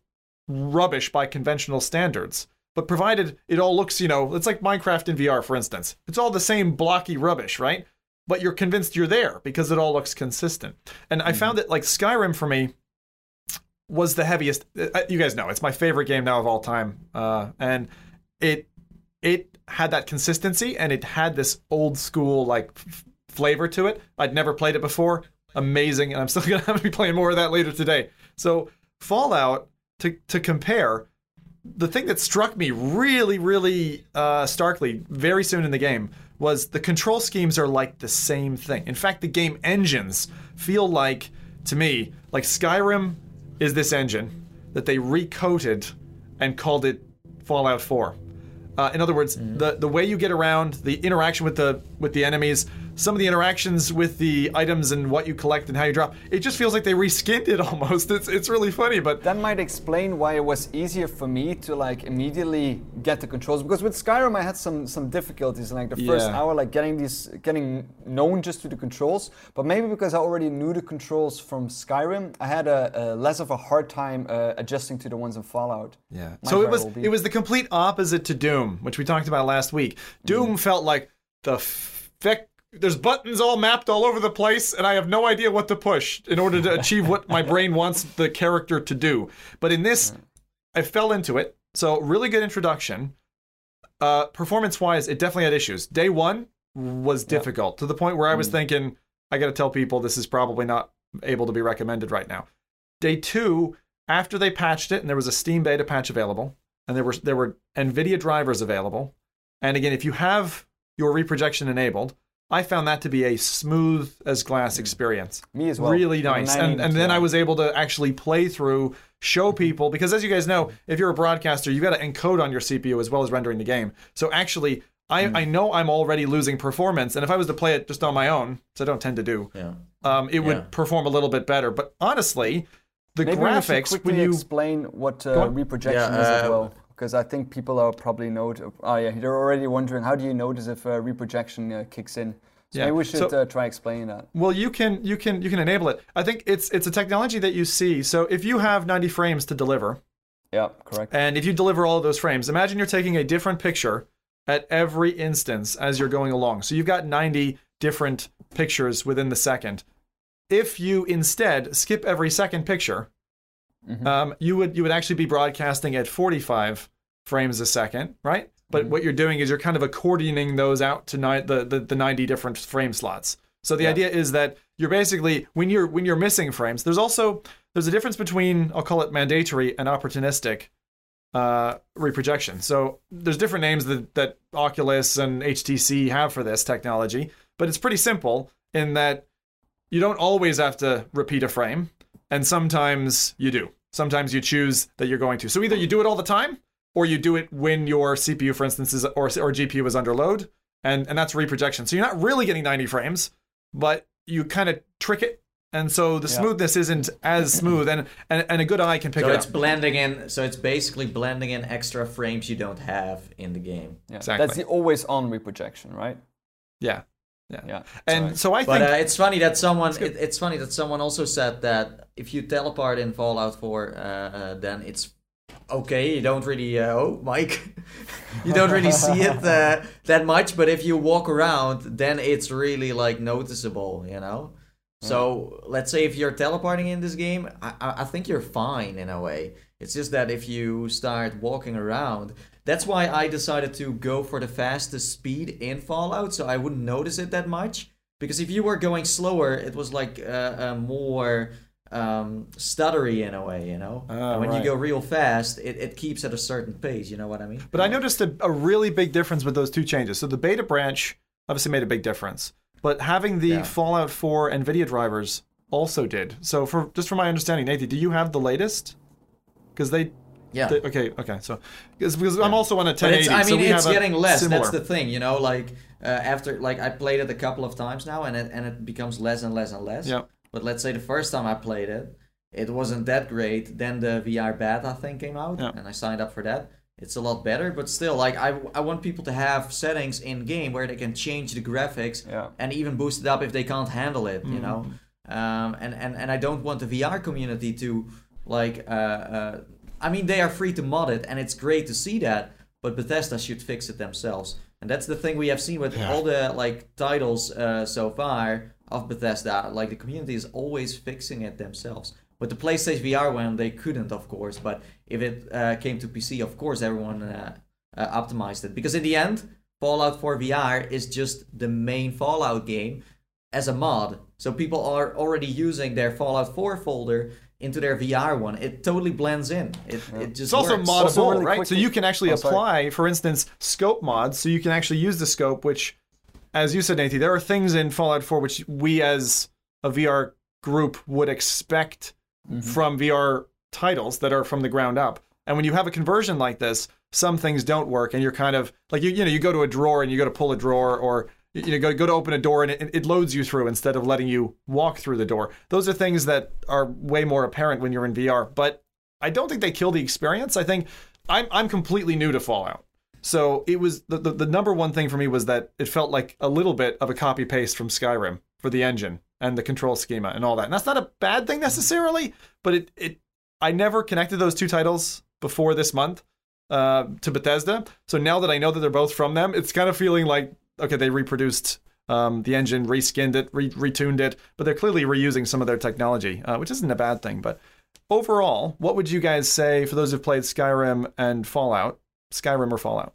rubbish by conventional standards. But provided it all looks, you know, it's like Minecraft in VR, for instance. It's all the same blocky rubbish, right? But you're convinced you're there because it all looks consistent. And I hmm. found that, like, Skyrim for me was the heaviest. uh, You guys know it's my favorite game now of all time, uh, and it it had that consistency and it had this old school like f- flavor to it. I'd never played it before. Amazing, and I'm still gonna have to be playing more of that later today. So Fallout to to compare, the thing that struck me really, really uh, starkly very soon in the game was the control schemes are like the same thing. In fact, the game engines feel like, to me, like Skyrim is this engine that they recoated and called it Fallout 4. Uh, in other words, the the way you get around, the interaction with the with the enemies, some of the interactions with the items and what you collect and how you drop, it just feels like they reskinned it almost. It's it's really funny, but that might explain why it was easier for me to like immediately get the controls because with Skyrim I had some some difficulties in like the first Yeah. hour like getting these getting known just to the controls but maybe because I already knew the controls from Skyrim I had a, a less of a hard time uh, adjusting to the ones in Fallout Yeah. Might So it was it was the complete opposite to Doom, which we talked about last week. Doom felt like the feck. There's buttons all mapped all over the place, and I have no idea what to push in order to achieve what my brain wants the character to do. But in this, I fell into it. So really good introduction. Uh, performance-wise, it definitely had issues. Day one was difficult to the point where I was thinking, I got to tell people this is probably not able to be recommended right now. Day two, after they patched it, and there was a Steam beta patch available, and there were there were NVIDIA drivers available, and again, if you have your reprojection enabled, I found that to be a smooth as glass experience. me as well Really nice, and and then I was able to actually play through, show people because as you guys know, if you're a broadcaster, you got to encode on your CPU as well as rendering the game. So actually. I, Hmm. I know I'm already losing performance, and if I was to play it just on my own, which I don't tend to do, Yeah. um, it Yeah. would perform a little bit better. But honestly, the Maybe graphics quickly when you explain what Go uh, reprojection Yeah, is as uh, well, because I think people are probably note. Oh yeah, they're already wondering how do you notice if uh, reprojection uh, kicks in. So Yeah, maybe we should so- uh, try explaining that. Well, you can you can you can enable it. I think it's it's a technology that you see. So if you have 90 frames to deliver, Yeah, correct. And if you deliver all of those frames, imagine you're taking a different picture at every instance as you're going along. So you've got 90 different pictures within the second. If you instead skip every second picture, um, you would you would actually be broadcasting at 45 frames a second, right? But what you're doing is you're kind of accordioning those out to ni- the, the the 90 different frame slots. So the idea is that you're basically when you're when you're missing frames, there's also there's a difference between I'll call it mandatory and opportunistic uh, reprojection. So there's different names that, that Oculus and HTC have for this technology, but it's pretty simple in that you don't always have to repeat a frame, and sometimes you do. Sometimes you choose that you're going to. So either you do it all the time, or you do it when your CPU, for instance, is or, or GPU is under load, and, and that's reprojection. So you're not really getting 90 frames, but you kind of trick it. And so the smoothness isn't as smooth, and, and, and a good eye can pick So it it's up. blending in. So it's basically blending in extra frames you don't have in the game. Yeah. Exactly. That's the always on reprojection, right? Yeah. Yeah. yeah. And so I But think uh, it's funny that someone it, it's funny that someone also said that if you teleport in Fallout 4, uh, uh, then it's okay. You don't really uh, oh Mike, you don't really see it uh, that much. But if you walk around, then it's really like noticeable. You know. So let's say if you're teleporting in this game, I, I I think you're fine in a way. It's just that if you start walking around, that's why I decided to go for the fastest speed in Fallout, so I wouldn't notice it that much. Because if you were going slower, it was like uh, uh, more um, stuttery in a way, you know. And when right. you go real fast, it, it keeps at a certain pace. You know what I mean? But I noticed a, a really big difference with those two changes. So the beta branch obviously made a big difference, but having the Yeah. Fallout 4 NVIDIA drivers also did. So for just from my understanding, Nathan, do you have the latest? Because they, Yeah. they- okay, okay. So because because I'm also on a But 1080, it's, I so mean, we it's getting less. Similar. That's the thing, you know. Like uh, after, like I played it a couple of times now, and it and it becomes less and less and less. Yeah. But let's say the first time I played it, it wasn't that great. Then the VR beta thing came out, Yeah. and I signed up for that. It's a lot better, but still, like I, I want people to have settings in game where they can change the graphics Yeah. and even boost it up if they can't handle it, you know. Mm. Um, and, and and I don't want the VR community to like. Uh, uh, I mean, they are free to mod it, and it's great to see that. But Bethesda should fix it themselves, and that's the thing we have seen with Yeah. all the like titles uh, so far of Bethesda. Like the community is always fixing it themselves. But the PlayStation VR one, they couldn't, of course. But if it uh, came to PC, of course, everyone uh, uh, optimized it because in the end, Fallout 4 VR is just the main Fallout game as a mod. So people are already using their Fallout 4 folder into their VR one. It totally blends in. It, it just It's also works. moddable, Also really right? so you can actually Oh, sorry. apply, for instance, scope mods. So you can actually use the scope, which, as you said, Nathan, there are things in Fallout 4 which we as a VR group would expect from VR titles that are from the ground up. And when you have a conversion like this, some things don't work, and you're kind of like you, you know, you go to a drawer and you go to pull a drawer, or you know, go go to open a door and it, it loads you through instead of letting you walk through the door. Those are things that are way more apparent when you're in VR. But I don't think they kill the experience. I think I'm I'm completely new to Fallout. So it was the, the, the number one thing for me was that it felt like a little bit of a copy paste from Skyrim for the engine and the control schema and all that. And that's not a bad thing necessarily, but it, it I never connected those two titles before this month uh, to Bethesda. So now that I know that they're both from them, it's kind of feeling like okay, they reproduced um, the engine, reskinned it, re- retuned it, but they're clearly reusing some of their technology, uh, which isn't a bad thing. But overall, what would you guys say for those who've played Skyrim and Fallout? Skyrim or Fallout?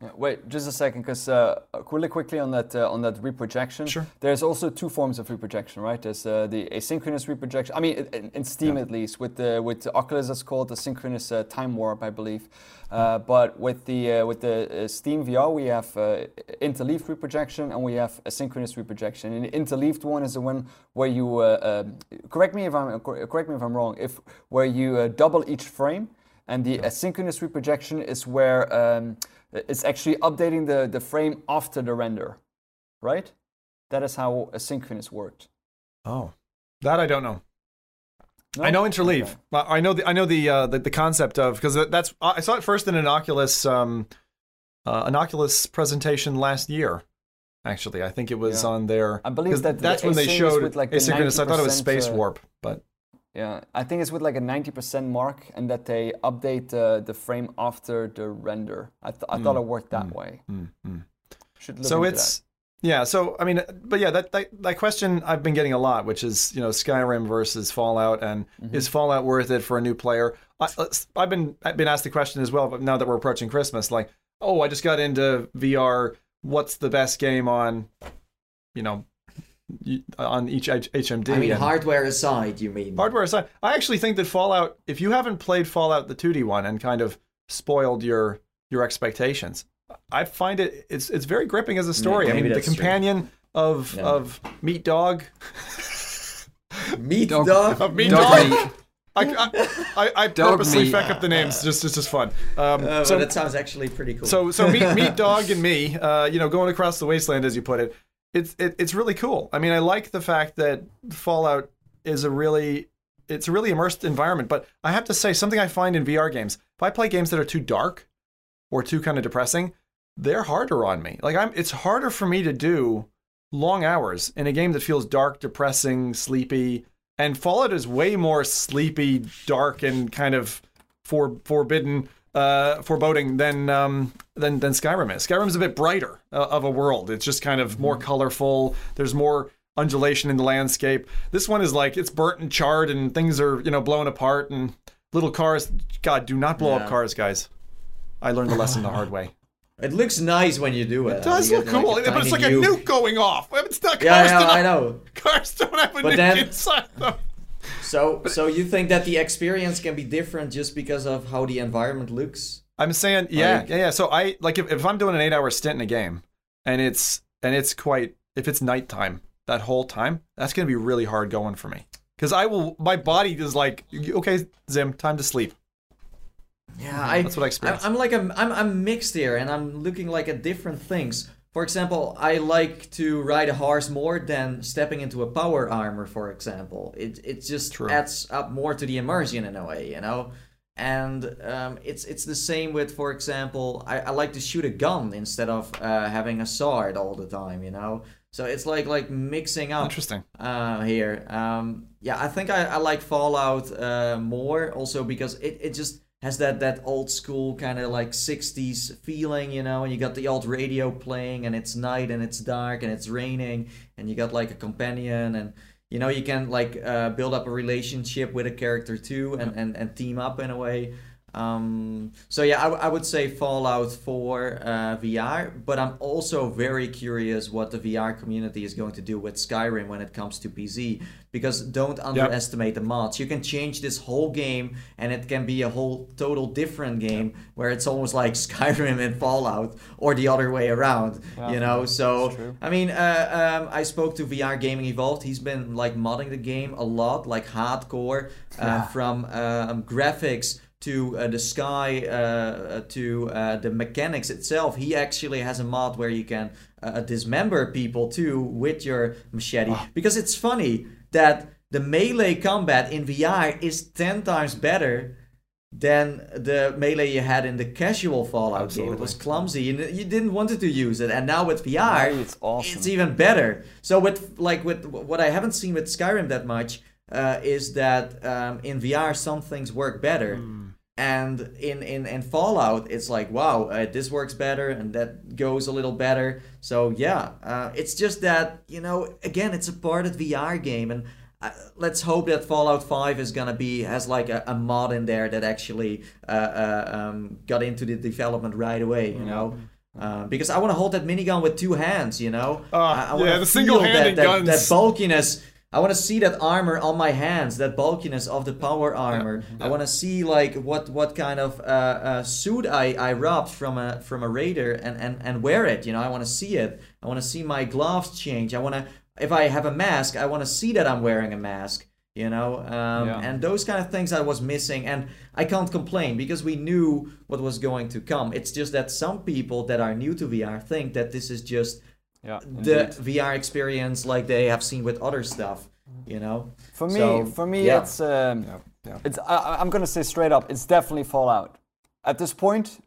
Yeah, wait, just a second, because uh, really quickly on that uh, on that reprojection, Sure. there's also two forms of reprojection, right? There's uh, the asynchronous reprojection. I mean, in, in Steam at least, with the with the Oculus, it's called the synchronous uh, time warp, I believe. Uh, but with the uh, with the uh, Steam VR, we have uh, interleaved reprojection and we have asynchronous reprojection. And the interleaved one is the one where you uh, um, correct me if I'm correct me if I'm wrong. If where you uh, double each frame, and the asynchronous reprojection is where um, it's actually updating the, the frame after the render, right? That is how asynchronous worked. Oh, that I don't know. No? I know interleave. Okay. I know the I know the uh, the, the concept of because that's I saw it first in an Oculus um, uh, an Oculus presentation last year. Actually, I think it was Yeah. on their. I believe that the that's when they showed with, like, the asynchronous. I thought it was space uh, warp, but Yeah, I think it's with like a 90% mark, and that they update the the frame after the render. I, th- I thought mm, it worked that mm, way. Mm, Should look so it's yeah so i mean but yeah that, that that question i've been getting a lot which is you know skyrim versus fallout and Mm-hmm. is fallout worth it for a new player I, uh, I've, been i've been asked the question as well but now that we're approaching christmas like oh i just got into vr what's the best game on you know on each hmd I mean, and- hardware aside, you mean? hardware aside i actually think that fallout if you haven't played fallout the 2d one and kind of spoiled your your expectations i find it it's it's very gripping as a story i mean the that's true. companion of Yeah. of meat dog Meat Dog- dog. of meat Dog dog, meat. I, I, I, I purposely meat. feck up the names just just as fun um, Uh, so but that sounds actually pretty cool. so so meat, meat dog and me, uh, you know, going across the wasteland as you put it, it's it, it's really cool. I mean, I like the fact that Fallout is a really it's a really immersed environment. But I have to say something I find in VR games, if I play games that are too dark or too kind of depressing, they're harder on me. Like I'm, it's harder for me to do long hours in a game that feels dark, depressing, sleepy. And Fallout is way more sleepy, dark, and kind of for, forbidden, uh, foreboding than um, than than Skyrim is. Skyrim's a bit brighter uh, of a world. It's just kind of more colorful. There's more undulation in the landscape. This one is like it's burnt and charred, and things are you know blown apart, and little cars. God, do not blow up cars, guys. I learned the lesson the hard way. it looks nice when you do it. It does look like, cool, but it's like tiny a nuke. nuke going off. It's not cars. Yeah, yeah, I know. Cars don't have a But nuke then- inside them. So, so you think that the experience can be different just because of how the environment looks? I'm saying, yeah, Like- yeah, yeah. So I like if, if I'm doing an eight hour stint in a game, and it's and it's quite if it's nighttime that whole time, that's gonna be really hard going for me because I will. My body is like, okay, Zim, time to sleep. Yeah, mm-hmm. I, That's what I experienced. I'm, I'm like a, I'm, I'm mixed here, and I'm looking like at different things. For example, I like to ride a horse more than stepping into a power armor. For example, it it just True. adds up more to the immersion in a way, you know. And um, it's it's the same with, for example, I, I like to shoot a gun instead of uh, having a sword all the time, you know. So it's like like mixing up Interesting. uh, here. Um, yeah, I think I, I like Fallout uh, more also because it, it just has that, that old school kind of like 60s feeling, you know, and you got the old radio playing and it's night and it's dark and it's raining and you got like a companion and you know you can like uh, build up a relationship with a character too and, and, and team up in a way. Um, so yeah, I, w- I would say Fallout 4 uh, VR, but I'm also very curious what the VR community is going to do with Skyrim when it comes to PC. Because don't underestimate the mods. You can change this whole game, and it can be a whole total different game where it's almost like Skyrim and Fallout, or the other way around. Yeah, you know, so. I mean, uh, um, I spoke to VR Gaming Evolved. He's been like modding the game a lot, like hardcore, uh, from um, graphics to uh, the sky uh, uh, to uh, the mechanics itself. He actually has a mod where you can uh, dismember people too with your machete. Because it's funny that the melee combat in VR is 10 times better than the melee you had in the casual Fallout game. It was clumsy and you didn't want to use it. And now with VR, it's awesome. it's even better. So with like with what I haven't seen with Skyrim that much uh, is that um, in VR some things work better. Hmm. And in, in, in Fallout, it's like, wow, uh, this works better and that goes a little better. So, yeah, uh, it's just that, you know, again, it's a part of VR game. And uh, let's hope that Fallout 5 is gonna be, has like a, a mod in there that actually uh, uh, um, got into the development right away, you know? Uh, because I want to hold that minigun with two hands, you know. I, I yeah, the single-handed that, that, guns. That bulkiness. I want to see that armor on my hands, that bulkiness of the power armor. I want to see like what what kind of uh, uh, suit I, I robbed from a from a raider and, and, and wear it. You know, I want to see it. I want to see my gloves change. I want to if I have a mask, I want to see that I'm wearing a mask. You know, um, Yeah. and those kind of things I was missing, and I can't complain because we knew what was going to come. It's just that some people that are new to VR think that this is just Yeah, the indeed. VR experience like they have seen with other stuff, you know? For me, So, for me, yeah. it's um, yeah. it's. I, I- I'm gonna say straight up, it's definitely Fallout. At this point,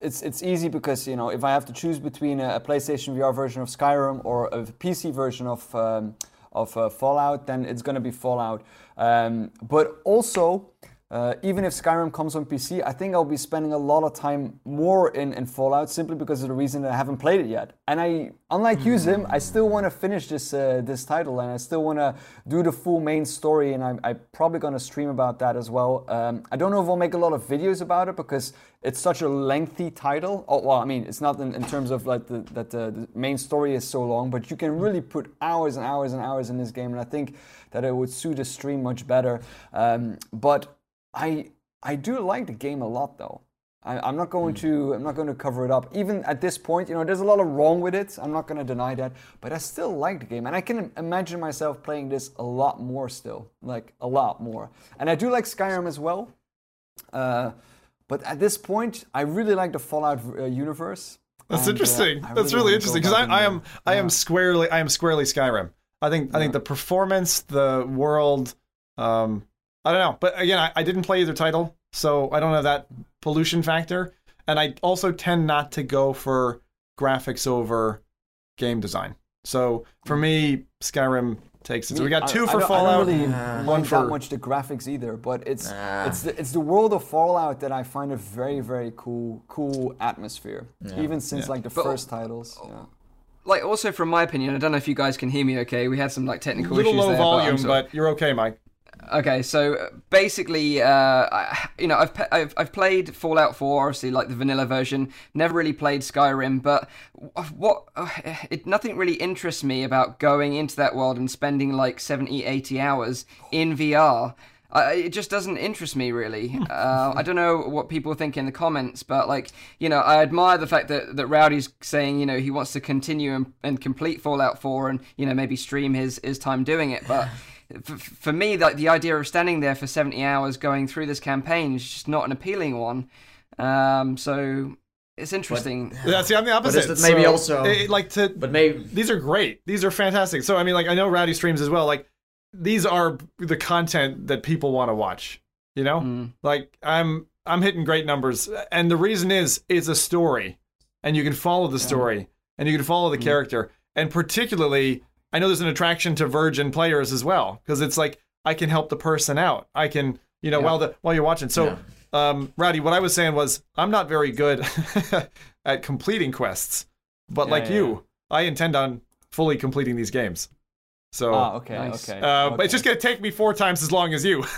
it's it's easy because you know if I have to choose between a, a PlayStation VR version of Skyrim or a PC version of um, of uh, Fallout, then it's gonna be Fallout. Um, but also, uh, even if Skyrim comes on PC, I think I'll be spending a lot of time more in, in Fallout simply because of the reason that I haven't played it yet. And I, unlike you, Zim, I still want to finish this uh, this title, and I still want to do the full main story. And I'm, I'm probably going to stream about that as well. Um, I don't know if I'll make a lot of videos about it because it's such a lengthy title. Oh, well, I mean, it's not in, in terms of like the, that the, the main story is so long, but you can really put hours and hours and hours in this game, and I think that it would suit a stream much better. Um, but I I do like the game a lot though. I, am not going to I'm not going to cover it up. Even at this point, you know, there's a lot of wrong with it. I'm not going to deny that, but I still like the game, and I can imagine myself playing this a lot more still, like a lot more. And I do like Skyrim as well. Uh, but at this point, I really like the Fallout uh, universe. That's and, uh, interesting. I That's really really interesting because I, I am. I am squarely I am squarely Skyrim. I think I think the performance, the world, um, I don't know. But again, I, I didn't play either title, so I don't have that pollution factor. And I also tend not to go for graphics over game design. So for me, Skyrim takes it. So we got I- two I for don't- Fallout. I don't really Uh, one mind for- that much the graphics either, but it's Nah. it's the, it's the world of Fallout that I find a very very cool cool atmosphere. Even since Yeah. like the But- first titles. Yeah. Like, also from my opinion, I don't know if you guys can hear me. Okay, we had some like technical little issues low there, but I'm volume, sort but you're okay, Mike. Okay, so uh, basically, uh, I, you know, I've, pe- I've I've played Fallout 4, obviously like the vanilla version. Never really played Skyrim, but what uh, it nothing really interests me about going into that world and spending like 70, 80 hours in VR. Uh, it just doesn't interest me really. Uh, I don't know what people think in the comments, but like you know, I admire the fact that that Rowdy's saying you know he wants to continue and, and complete Fallout 4 and you know maybe stream his his time doing it, but for, for me, like the idea of standing there for 70 hours going through this campaign is just not an appealing one. Um, so it's interesting. Yeah, see, I'm the opposite. is it maybe So, also- it- like to But maybe these are great. These are fantastic. So I mean, like I know Rowdy streams as well. Like these are the content that people want to watch. You know, Mm. like I'm I'm hitting great numbers, and the reason is it's a story, and you can follow the story, and you can follow the Mm. character, and particularly I know there's an attraction to virgin players as well because it's like I can help the person out. I can you know Yeah. while the while you're watching. So. Yeah. Um, Rowdy, what I was saying was I'm not very good at completing quests, but Yeah, like yeah, you, I intend on fully completing these games. So, Ah, okay, Nice. okay. uh, but it's just gonna take me four times as long as you.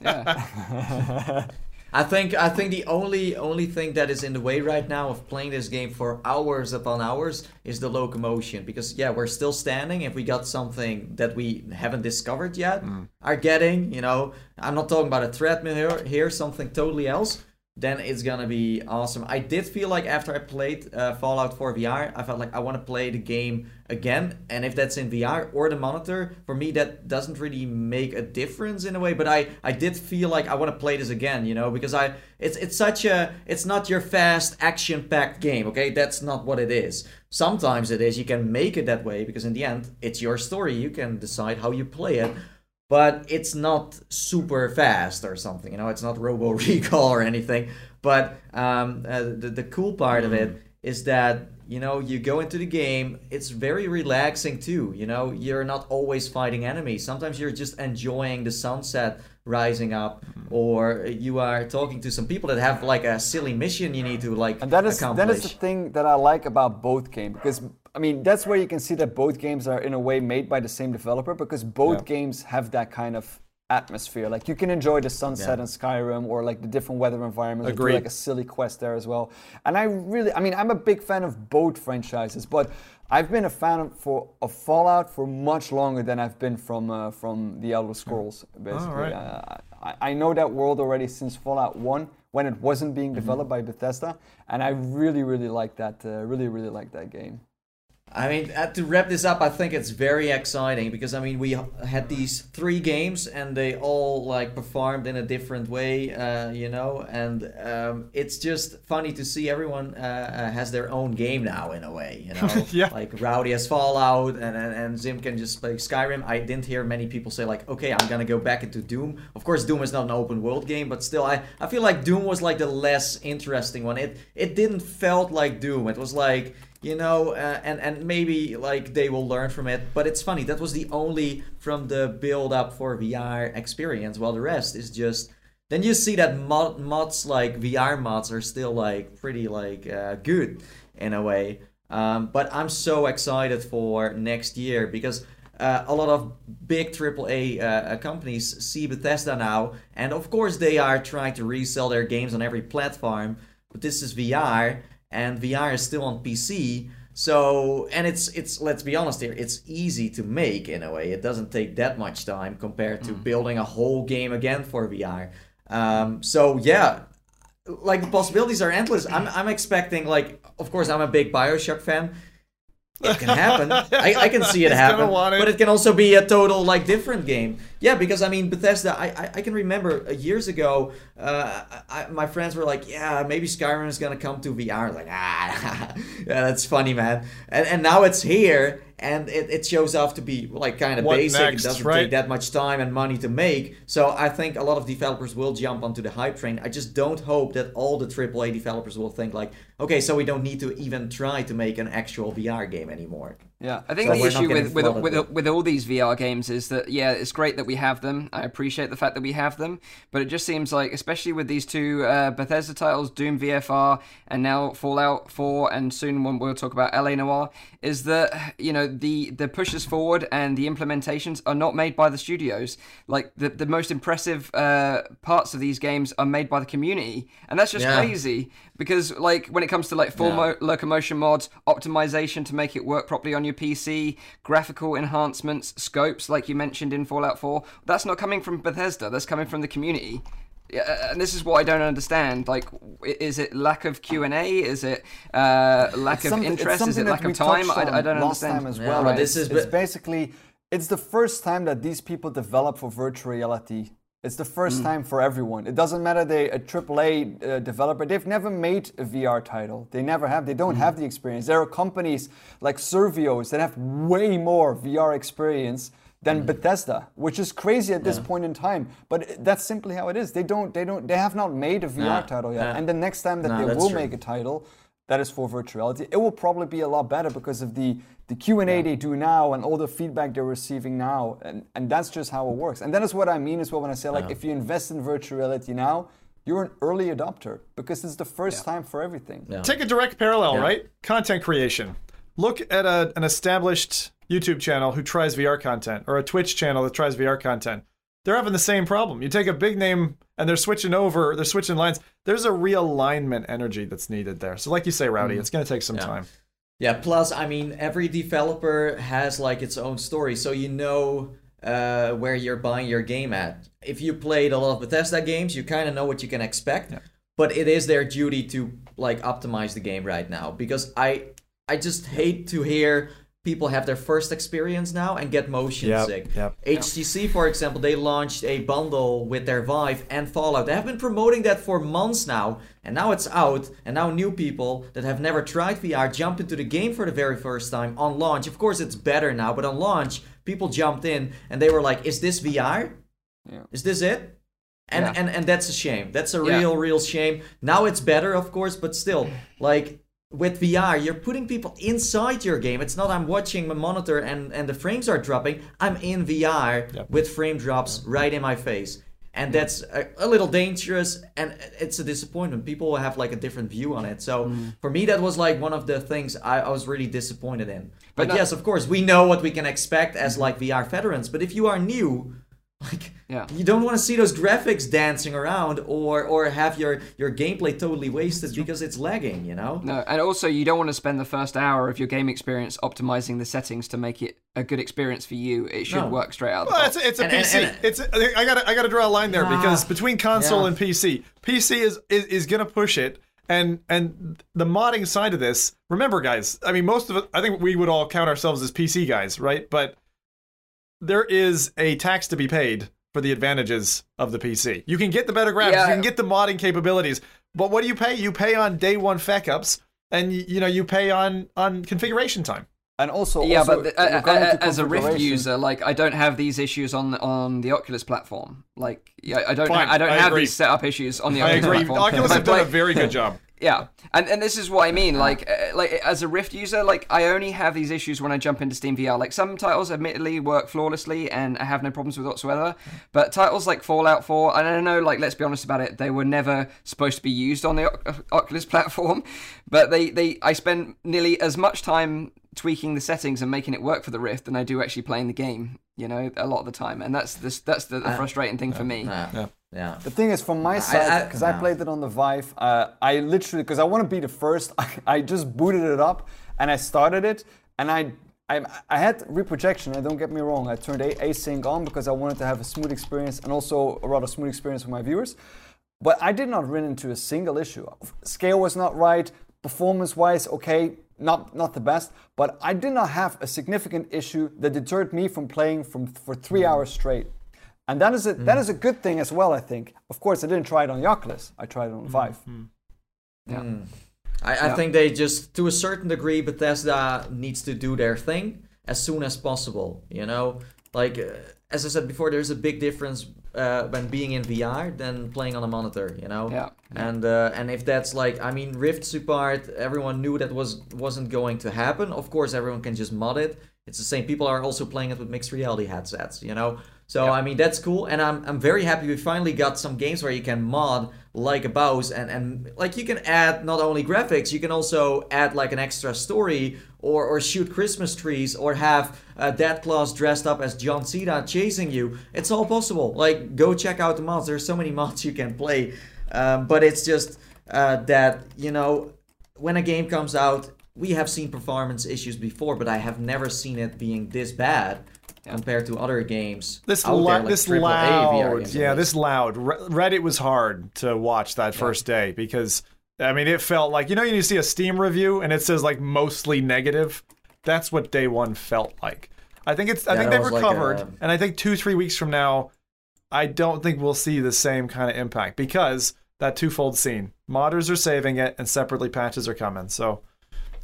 Yeah. I think I think the only only thing that is in the way right now of playing this game for hours upon hours is the locomotion. Because yeah we're still standing. If we got something that we haven't discovered yet mm. are getting you know I'm not talking about a treadmill here, here something totally else then it's gonna be awesome. I did feel like after I played uh, Fallout 4 VR, I felt like I want to play the game again. And if that's in VR or the monitor, for me that doesn't really make a difference in a way. But I, I did feel like I want to play this again, you know, because I it's it's such a it's not your fast action packed game. Okay, that's not what it is. Sometimes it is. You can make it that way because in the end, it's your story. You can decide how you play it but it's not super fast or something. You know, it's not Robo Recall or anything. But um, uh, the the cool part of it is that you know you go into the game. It's very relaxing too. You know, you're not always fighting enemies. Sometimes you're just enjoying the sunset rising up, or you are talking to some people that have like a silly mission you need to like And that is accomplish. that is the thing that I like about both games because I mean that's where you can see that both games are in a way made by the same developer because both Yeah. games have that kind of atmosphere. Like you can enjoy the sunset Yeah. in Skyrim or like the different weather environments. or do like a silly quest there as well. And I really, I mean, I'm a big fan of both franchises, but I've been a fan of, for of Fallout for much longer than I've been from uh, from the Elder Scrolls. Basically, right. uh, I, I know that world already since Fallout One when it wasn't being Mm-hmm. developed by Bethesda, and I really, really like that. Uh, really, really like that game. I mean, uh, to wrap this up, I think it's very exciting because I mean we had these three games and they all like performed in a different way, uh, you know, and um, it's just funny to see everyone uh, uh, has their own game now in a way, you know, Yeah. like Rowdy has Fallout and, and and Zim can just play Skyrim. I didn't hear many people say like, okay, I'm gonna go back into Doom. Of course, Doom is not an open world game, but still, I I feel like Doom was like the less interesting one. It it didn't felt like Doom. It was like you know, uh, and and maybe like they will learn from it. But it's funny that was the only from the build up for VR experience, while the rest is just. Then you see that mod, mods like VR mods are still like pretty like uh, good in a way. Um, but I'm so excited for next year because uh, a lot of big AAA uh, companies see Bethesda now, and of course they are trying to resell their games on every platform. But this is VR, and VR is still on PC. So and it's it's let's be honest here, it's easy to make in a way. It doesn't take that much time compared to building a whole game again for VR. Um, so yeah, like the possibilities are endless. I'm I'm expecting like of course I'm a big Bioshock fan. It can happen. I, I can see it He's happen. it. But it can also be a total like different game. Yeah, because I mean Bethesda. I I, I can remember uh, years ago. Uh, I, my friends were like, "Yeah, maybe Skyrim is gonna come to VR." Like, ah, yeah, that's funny, man. And and now it's here, and it, it shows off to be like kind of What basic. next, it doesn't right? take that much time and money to make. So I think a lot of developers will jump onto the hype train. I just don't hope that all the AAA developers will think like, okay, so we don't need to even try to make an actual VR game anymore. Yeah. I think So the issue with with, with with- all these VR games is that yeah, it's great that we have them. I appreciate the fact that we have them, but it just seems like, especially with these two uh, Bethesda titles, Doom VFR and now Fallout 4, and soon when we'll talk about LA Noire, is that you know the the pushes forward and the implementations are not made by the studios. Like the the most impressive uh, parts of these games are made by the community, and that's just Yeah. crazy because like when it comes to like full Yeah. mo- locomotion mods, optimization to make it work properly on your PC, graphical enhancements, scopes like you mentioned in Fallout 4. That's not coming from Bethesda. That's coming from the community. Yeah, and this is what I don't understand. Like, is it lack of Q and A? Is it uh, lack It's of interest? Is it lack of time? I, I don't last understand. time as well. but right? this it's, is- it's basically it's the first time that these people develop for virtual reality. It's the Mm. first time for everyone. It doesn't matter they a AAA uh, developer. They've never made a VR title. They never have. They Mm. don't have the experience. There are companies like Survios that have way more VR experience Mm. than Bethesda, which is crazy at this point in time. But that's simply how it is. They don't. They don't. They have not made a VR Nah, title yet. nah. And the next time that Nah, they will true. make a title that is for virtuality. It will probably be a lot better because of the the Q and A they do now and all the feedback they're receiving now, and and that's just how it works. And that is what I mean as well when I say like if you invest in virtual reality now, you're an early adopter because it's the first time for everything. Yeah. Take a direct parallel, right? Content creation. Look at a, an established YouTube channel who tries VR content or a Twitch channel that tries VR content. They're having the same problem. You take a big name and they're switching over, they're switching lines. There's a realignment energy that's needed there. So, like you say, Rowdy, it's going to take some time. Yeah, plus, I mean, every developer has like its own story, so you know uh, where you're buying your game at. If you played a lot of Bethesda games, you kind of know what you can expect. But it is their duty to like optimize the game right now because I I just hate to hear people have their first experience now and get motion Yep, sick. yep. HTC, for example, they launched a bundle with their Vive and Fallout. They have been promoting that for months now, and now it's out, and now new people that have never tried VR jump into the game for the very first time on launch. Of course, it's better now, but on launch, people jumped in and they were like, "Is this VR? Yeah. Is this it?" And, Yeah. and and that's a shame. That's a Yeah. real, real shame. Now it's better, of course, but still, like with VR, you're putting people inside your game. It's not I'm watching my monitor and, and the frames are dropping. I'm in VR Yep. with frame drops right in my face. And that's a, a little dangerous and it's a disappointment. People have like a different view on it. So Mm. for me, that was like one of the things I, I was really disappointed in. But not- yes, of course, we know what we can expect as like VR veterans. But if you are new, like Yeah. you don't want to see those graphics dancing around or or have your your gameplay totally wasted because it's lagging you know No, and also you don't want to spend the first hour of your game experience optimizing the settings to make it a good experience for you. It should No. work straight out. Well, box. it's, it's a And- and- PC. and- it's I got I got to draw a line there because between console Yeah. and PC, PC is is, is going to push it. And and the modding side of this, remember, guys. I mean, most of it. I think we would all count ourselves as PC guys, right? But there is a tax to be paid for the advantages of the PC. You can get the better graphics, Yeah. you can get the modding capabilities, but what do you pay? You pay on day one feck ups, and you, you know you pay on on configuration time. And also, yeah, also but the, uh, uh, as a Rift user, like I don't have these issues on on the Oculus platform. Like, yeah, I don't Fine, I don't I have agree. these setup issues on the I Oculus agree. platform. Oculus I have done a very good job. Yeah, and and this is what I mean. Like, uh, like as a Rift user, like I only have these issues when I jump into Steam VR. Like some titles, admittedly, work flawlessly, and I have no problems with whatsoever. But titles like Fallout 4, and I don't know. Like, let's be honest about it, they were never supposed to be used on the O- Oculus platform. But they, they, I spent nearly as much time tweaking the settings and making it work for the Rift than I do actually playing the game. You know, a lot of the time, and that's this, that's the, the frustrating thing for me. Yeah. Yeah. Yeah. The thing is, from my side, because I, no. played it on the Vive, uh, I literally, because I want to be the first, I, I just booted it up and I started it, and I, I, I had reprojection. And don't get me wrong, I turned a- async on because I wanted to have a smooth experience and also a rather smooth experience for my viewers. But I did not run into a single issue. Scale was not right, performance-wise, okay, not not the best. But I did not have a significant issue that deterred me from playing from for three hours straight. And that is a that is a good thing as well, I think. Of course, I didn't try it on the Oculus. I tried it on the Vive. Yeah. Mm. I, I Yeah. think they just, to a certain degree, Bethesda needs to do their thing as soon as possible. You know, like uh, as I said before, there's a big difference uh, when being in VR than playing on a monitor. You know, Yeah. and uh, and if that's like, I mean, Rift support, everyone knew that was wasn't going to happen. Of course, everyone can just mod it. It's the same. People are also playing it with mixed reality headsets. You know. So Yeah. I mean that's cool, and I'm I'm very happy we finally got some games where you can mod like a Bose and and like you can add not only graphics, you can also add like an extra story or or shoot Christmas trees or have uh, Dead Claus dressed up as John Cena chasing you. It's all possible. Like go check out the mods. There's so many mods you can play, um, but it's just uh, that you know when a game comes out. We have seen performance issues before, but I have never seen it being this bad compared to other games. This out there, loud, like this loud, yeah, this loud. Re- Reddit was hard to watch that first day because I mean it felt like you know you see a Steam review and it says like mostly negative. That's what day one felt like. I think it's. I think they've was like recovered, a- and I think two three weeks from now, I don't think we'll see the same kind of impact because that twofold scene. Modders are saving it, and separately patches are coming. So.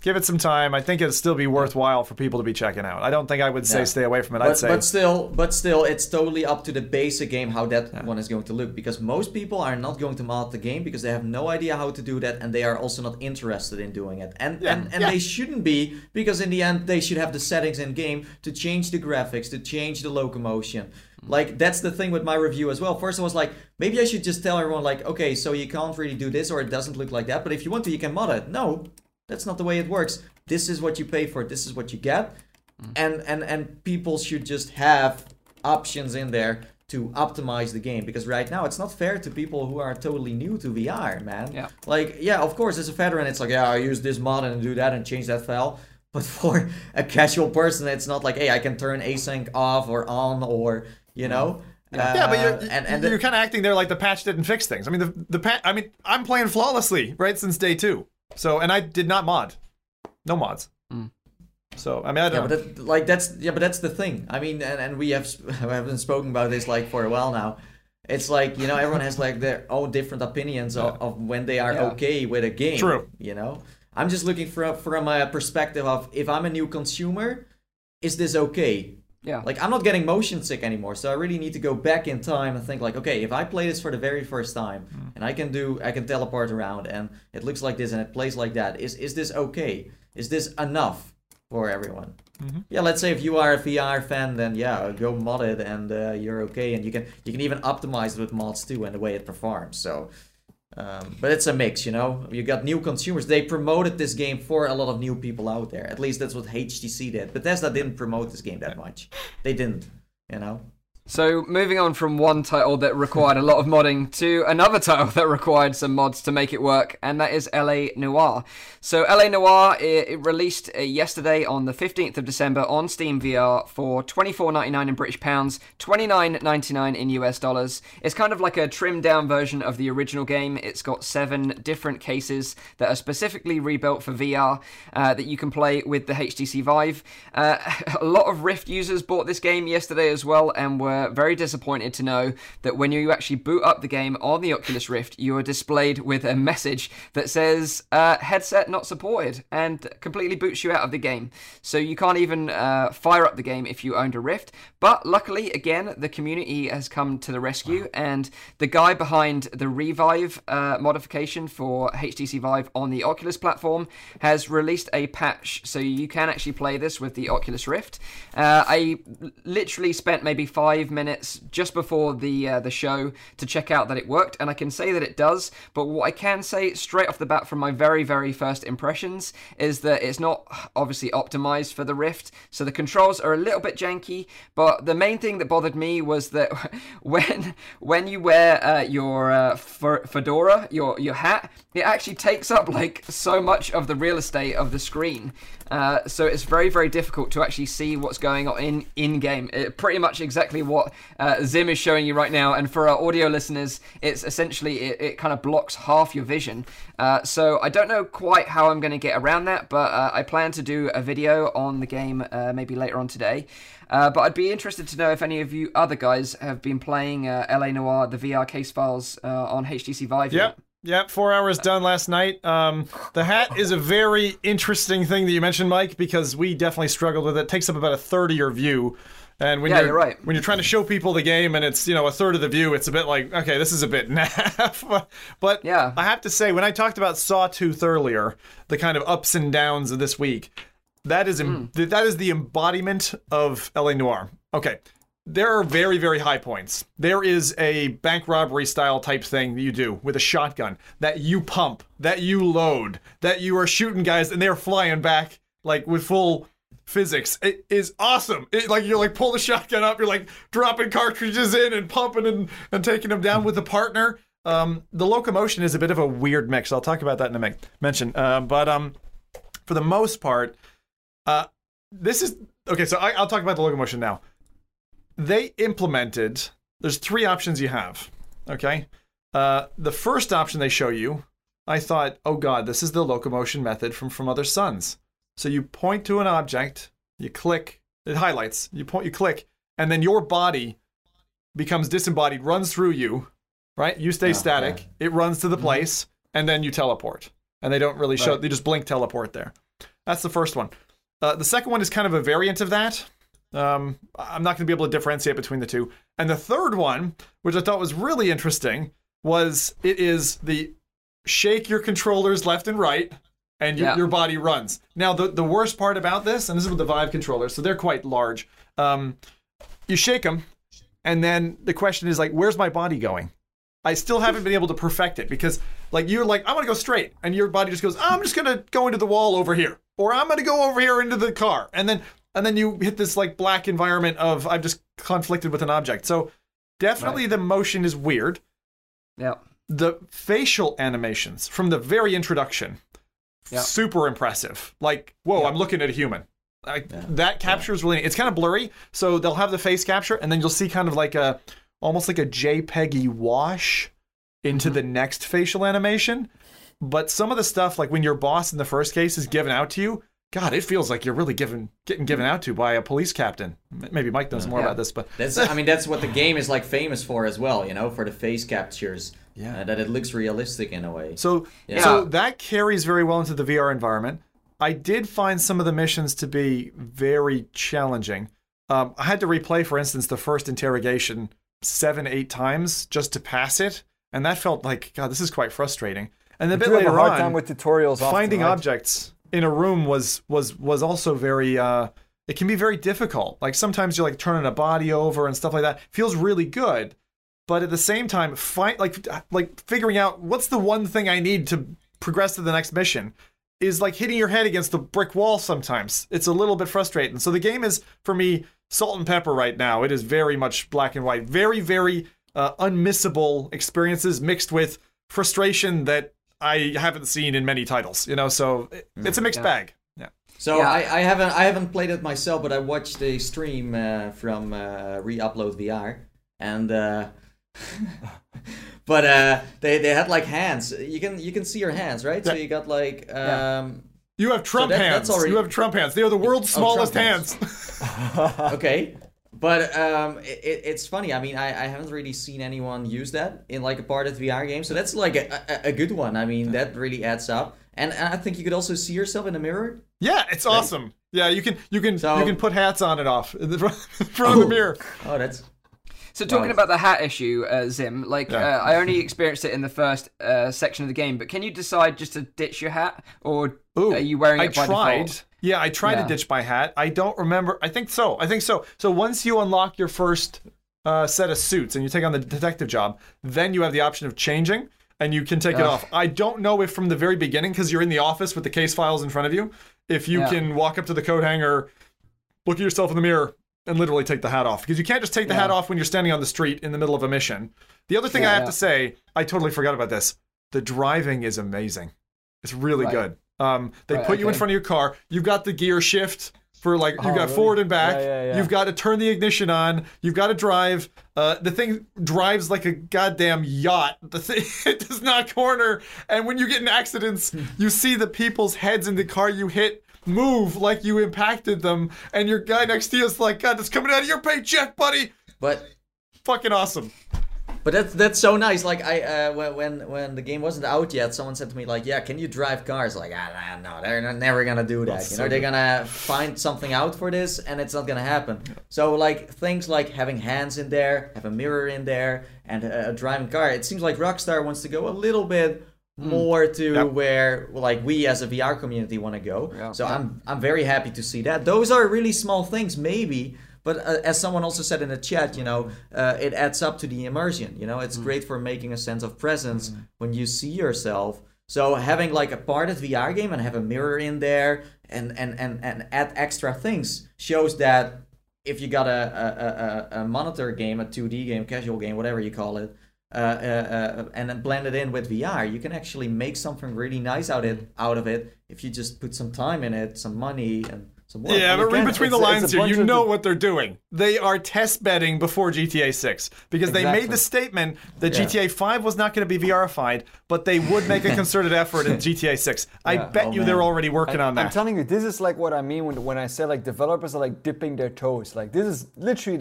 Give it some time. I think it'll still be worthwhile for people to be checking out. I don't think I would say Yeah. stay away from it. I'd But, say but still, but still, it's totally up to the basic game how that one is going to look. Because most people are not going to mod the game because they have no idea how to do that, and they are also not interested in doing it. And and, and Yeah. they shouldn't be because in the end they should have the settings in game to change the graphics, to change the locomotion. Mm. Like that's the thing with my review as well. First, I was like, maybe I should just tell everyone like, okay, so you can't really do this or it doesn't look like that. But if you want to, you can mod it. No, that's not the way it works. This is what you pay for. This is what you get and and and people should just have options in there to optimize the game because right now it's not fair to people who are totally new to VR, man. Yeah. Like, yeah, of course, as a veteran, it's like, yeah, I use this mod and do that and change that file. But for a casual person, it's not like, hey, I can turn async off or on or you know. Yeah, but Uh, you're, and, and you're kind of acting there like the patch didn't fix things. I mean, the the patch. I mean, I'm playing flawlessly right since day two. So, and I did not mod, no mods. Mm. So, I mean, I Yeah, don't. but that, like that's yeah, but that's the thing. I mean, and, and we have sp- haven't spoken about this like for a while now. It's like you know everyone has like their own different opinions of, of when they are Yeah. okay with a game. True. You know, I'm just looking from from a perspective of if I'm a new consumer, is this okay? Yeah. Like I'm not getting motion sick anymore, so I really need to go back in time and think like, okay, if I play this for the very first time Hmm. and I can do I can teleport around and it looks like this and it plays like that, is is this okay? Is this enough for everyone? Mm-hmm. Yeah, let's say if you are a VR fan, then yeah, go mod it and uh, you're okay, and you can you can even optimize it with mods too and the way it performs. So. Um, but it's a mix, you know. You got new consumers. They promoted this game for a lot of new people out there. At least that's what HTC did. Bethesda didn't promote this game that much. They didn't, you know. So moving on from one title that required a lot of modding to another title that required some mods to make it work, and that is LA Noire. So LA Noire it, it released uh, yesterday on the 15th of December on Steam VR for 24.99 in British pounds, 29.99 in US dollars. It's kind of like a trimmed down version of the original game. It's got seven different cases that are specifically rebuilt for VR uh, that you can play with the HTC Vive. Uh, a lot of Rift users bought this game yesterday as well and were were very disappointed to know that when you actually boot up the game on the Oculus Rift, you are displayed with a message that says uh, headset not supported and completely boots you out of the game. So you can't even uh, fire up the game if you owned a Rift. But luckily, again, the community has come to the rescue, and the guy behind the Revive uh, modification for HTC Vive on the Oculus platform has released a patch so you can actually play this with the Oculus Rift. Uh, I literally spent maybe five minutes just before the uh, the show to check out that it worked, and I can say that it does. But what I can say straight off the bat from my very very first impressions is that it's not obviously optimized for the Rift, so the controls are a little bit janky. But the main thing that bothered me was that when when you wear uh, your uh, fedora, your your hat, it actually takes up like so much of the real estate of the screen. Uh, so it's very, very difficult to actually see what's going on in in game. It, pretty much exactly what uh, Zim is showing you right now. And for our audio listeners, it's essentially it, it kind of blocks half your vision. Uh, so I don't know quite how I'm going to get around that, but uh, I plan to do a video on the game uh, maybe later on today. Uh, but I'd be interested to know if any of you other guys have been playing LA Noire, the VR case files on HTC Vive. Yep. Yet. Yep, four hours done last night. Um, the hat is a very interesting thing that you mentioned, Mike, because we definitely struggled with it. it takes up about a third of your view. And when yeah, you're, you're, right. when you're trying to show people the game and it's you know a third of the view, it's a bit like okay, this is a bit naff. but yeah. I have to say, when I talked about Sawtooth earlier, the kind of ups and downs of this week, that is mm. that is the embodiment of LA Noire. Okay, there are very, very high points. There is a bank robbery style type thing that you do with a shotgun that you pump, that you load, that you are shooting guys and they're flying back like with full physics. It is awesome. It, like you're like pull the shotgun up, you're like dropping cartridges in and pumping and, and taking them down with a partner. Um, the locomotion is a bit of a weird mix. I'll talk about that in a minute. Mention, uh, but um, for the most part, uh, this is okay. So I, I'll talk about the locomotion now they implemented there's three options you have okay? Uh, the first option they show you i thought oh god this is the locomotion method from from other suns. So you point to an object you click it highlights you point you click and then your body becomes disembodied runs through you right? You stay oh, static it runs to the mm-hmm. place and then you teleport. And they don't really show right. they just blink teleport there. That's the first one. Uh, the second one is kind of a variant of that um, I'm not going to be able to differentiate between the two. And the third one, which I thought was really interesting, was it is the shake your controllers left and right and your, yeah. your body runs. Now, the, the worst part about this, and this is with the Vive controllers, so they're quite large. Um, you shake them, and then the question is like, where's my body going? I still haven't been able to perfect it because, like, you're like, I want to go straight, and your body just goes, I'm just gonna go into the wall over here, or I'm gonna go over here into the car, and then and then you hit this like black environment of I've just conflicted with an object. So definitely right. the motion is weird. Yeah. The facial animations from the very introduction, yeah. super impressive. Like, whoa, yeah. I'm looking at a human. Like yeah. that captures really. It's kind of blurry, so they'll have the face capture, and then you'll see kind of like a, almost like a JPEGy wash into mm-hmm. the next facial animation. But some of the stuff, like when your boss in the first case is given out to you, God, it feels like you're really given getting given out to by a police captain. Maybe Mike knows more yeah. about this, but that's I mean that's what the game is like famous for as well. You know, for the face captures. Yeah, uh, that it looks realistic in a way. So yeah. so that carries very well into the VR environment. I did find some of the missions to be very challenging. Um, I had to replay, for instance, the first interrogation seven, eight times just to pass it, and that felt like God, this is quite frustrating. And a bit later a hard on, time with tutorials, finding often, right? objects in a room was was was also very uh it can be very difficult. Like sometimes you're like turning a body over and stuff like that. Feels really good, but at the same time, find like like figuring out what's the one thing I need to progress to the next mission is like hitting your head against the brick wall sometimes. It's a little bit frustrating. So the game is for me salt and pepper right now. It is very much black and white. Very very uh, unmissable experiences mixed with frustration that I haven't seen in many titles. You know, so it's a mixed yeah. bag. Yeah. So yeah. I, I haven't I haven't played it myself, but I watched a stream uh, from uh, Reupload VR, and uh, but uh, they they had like hands. You can you can see your hands, right? Yeah. So you got like um. You have Trump so that, hands. Already... You have Trump hands. They are the world's oh, smallest oh, hands. hands. okay, but um, it, it- it's funny. I mean, I, I haven't really seen anyone use that in like a part of VR game, so that's like a, a, a good one. I mean, that really adds up. And, and I think you could also see yourself in the mirror. Yeah, it's awesome. Yeah, you can you can So- you can put hats on and off in the front, in front of the mirror. Oh, that's So talking about the hat issue, uh, Zim, like Yeah. uh, I only experienced it in the first uh, section of the game, but can you decide just to ditch your hat, or Ooh, are you wearing I it by tried. default? Yeah, I tried Yeah. to ditch my hat. I don't remember. I think so. I think so. So once you unlock your first uh, set of suits and you take on the detective job, then you have the option of changing and you can take it off. I don't know if from the very beginning, because you're in the office with the case files in front of you, if you Yeah. can walk up to the coat hanger, look at yourself in the mirror, and literally take the hat off. Because you can't just take the hat off when you're standing on the street in the middle of a mission. The other thing Yeah, I have yeah. to say, I totally forgot about this. The driving is amazing. It's really Right. good. Um, they Right, put you in front of your car. You've got the gear shift for like you've Oh, got really? forward and back. Yeah, yeah, yeah. You've got to turn the ignition on. You've got to drive. Uh, the thing drives like a goddamn yacht. The thing it does not corner. And when you get in accidents, you see the people's heads in the car you hit move like you impacted them. And your guy next to you is like, God, that's coming out of your paycheck, buddy. but Fucking awesome. But that's that's so nice. Like I uh, when when when the game wasn't out yet, someone said to me like, "Yeah, can you drive cars?" Like, ah, no, they're not, never gonna do that. That's you so know, they're gonna find something out for this, and it's not gonna happen. So like things like having hands in there, have a mirror in there, and a, a driving car. It seems like Rockstar wants to go a little bit more to Yep. where like we as a VR community want to go. Yeah. So I'm I'm very happy to see that. Those are really small things, maybe. But uh, as someone also said in the chat, you know, uh, it adds up to the immersion. You know, it's great for making a sense of presence when you see yourself. So having like a part of VR game and have a mirror in there and and and, and add extra things shows that if you got a a, a, a monitor game, a 2D game, casual game, whatever you call it, uh, uh, uh, and then blend it in with VR, you can actually make something really nice out it out of it if you just put some time in it, some money, and some work. Yeah, And but read between the lines here. You know the- what they're doing. They are test betting before GTA 6 because they made the statement that Yeah. GTA 5 was not going to be VRified, but they would make a concerted effort in GTA 6. I Yeah. bet Oh, you man. they're already working on that. I'm telling you, this is like what I mean when, when I say like developers are like dipping their toes. Like this is literally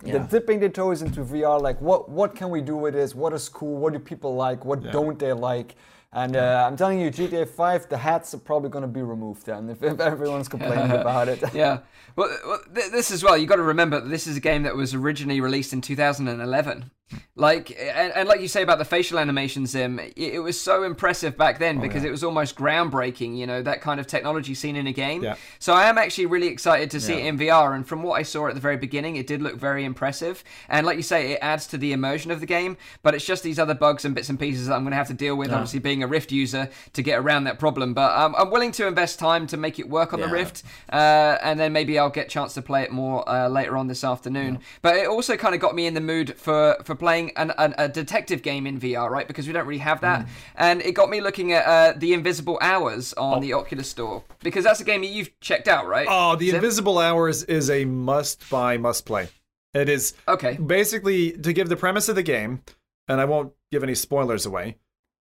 the they're dipping their toes into VR. Like what what can we do with this? What is cool? What do people like? What don't they like? And uh, I'm telling you, GTA 5, the hats are probably going to be removed then if, if everyone's complaining about it. Yeah. Well, well th- this as well. you've got to remember that this is a game that was originally released in 2011. Like, and, and like you say about the facial animations, Zim, it, it was so impressive back Oh, then because it was almost groundbreaking. You know that kind of technology seen in a game. Yeah. So I am actually really excited to see Yeah. it in VR. And from what I saw at the very beginning, it did look very impressive. And like you say, it adds to the immersion of the game. But it's just these other bugs and bits and pieces that I'm going to have to deal with. Obviously, being a Rift user to get around that problem. But um, I'm willing to invest time to make it work on the Rift. Uh, and then maybe I'll get a chance to play it more uh, later on this afternoon. But it also kind of got me in the mood for for playing an, an, a detective game in VR, right? Because we don't really have Mm. that, and it got me looking at uh, the Invisible Hours on the Oculus Store because that's a game that you've checked out, right? Oh, the? Invisible Hours is a must buy, must play. It is Okay. basically to give the premise of the game, and I won't give any spoilers away.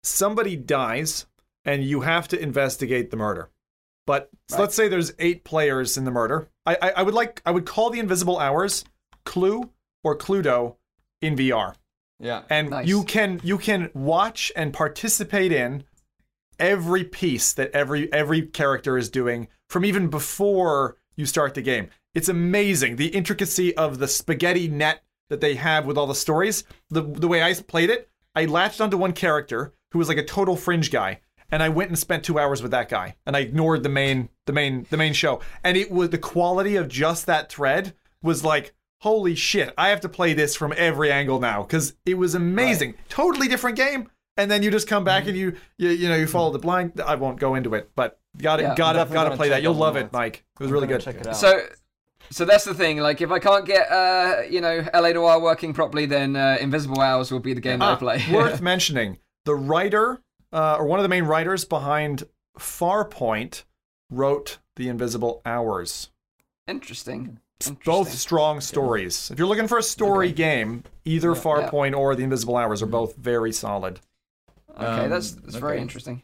Somebody dies, and you have to investigate the murder. But so Right. let's say there's eight players in the murder. I, I I would like I would call the Invisible Hours Clue or Cluedo in VR, Yeah. and Nice. you can you can watch and participate in every piece that every every character is doing from even before you start the game. It's amazing the intricacy of the spaghetti net that they have with all the stories. The the way I played it, I latched onto one character who was like a total fringe guy, and I went and spent two hours with that guy, and I ignored the main the main the main show. And it was the quality of just that thread was like. Holy shit! I have to play this from every angle now because it was amazing. Totally different game, and then you just come back and you, you you know you follow the blind. I won't go into it, but gotta Yeah, gotta gotta play that. You'll love it, Mike. It was I'm really good. Check it out. So, so that's the thing. Like, if I can't get, uh, you know, LA Noire working properly, then uh, Invisible Hours will be the game that I Ah, play. worth mentioning, the writer uh, or one of the main writers behind Farpoint wrote The Invisible Hours. Interesting. Interesting. Both strong stories. If you're looking for a story game, either Farpoint or The Invisible Hours are both very solid. Okay, Um, that's that's very interesting.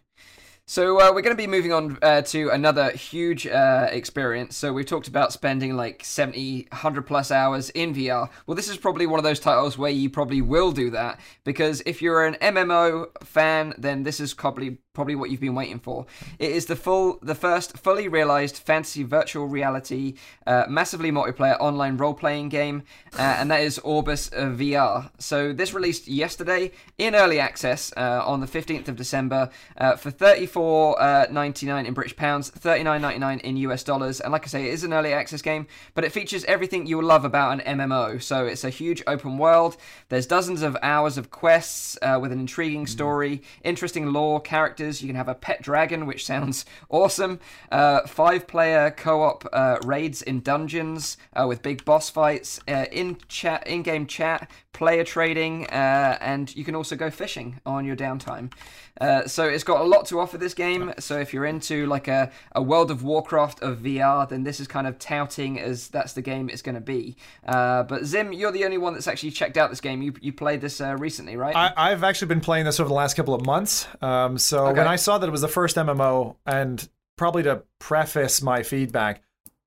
So uh, we're going to be moving on uh, to another huge uh, experience. So we've talked about spending like 70, 100 plus hours in VR. Well, this is probably one of those titles where you probably will do that because if you're an MMO fan, then this is probably probably what you've been waiting for. It is the full, the first fully realized fantasy virtual reality, uh, massively multiplayer online role playing game, uh, and that is Orbus uh, VR. So this released yesterday in early access on the 15th of December for 30. 24.99 uh, in British pounds, 39.99 in US dollars, and like I say, it is an early access game, but it features everything you'll love about an MMO. So it's a huge open world. There's dozens of hours of quests uh, with an intriguing mm. story, interesting lore, characters. You can have a pet dragon, which sounds awesome. Uh, Five-player co-op uh, raids in dungeons uh, with big boss fights, uh, in chat, in-game chat, player trading, and you can also go fishing on your downtime. Uh, so it's got a lot to offer this game. So if you're into like a, a World of Warcraft of VR, then this is kind of touting as that's the game it's going to be. Uh, but Zim, you're the only one that's actually checked out this game. You you played this uh, recently, right? I, I've actually been playing this over the last couple of months. Um, so Okay. when I saw that it was the first MMO, and probably to preface my feedback,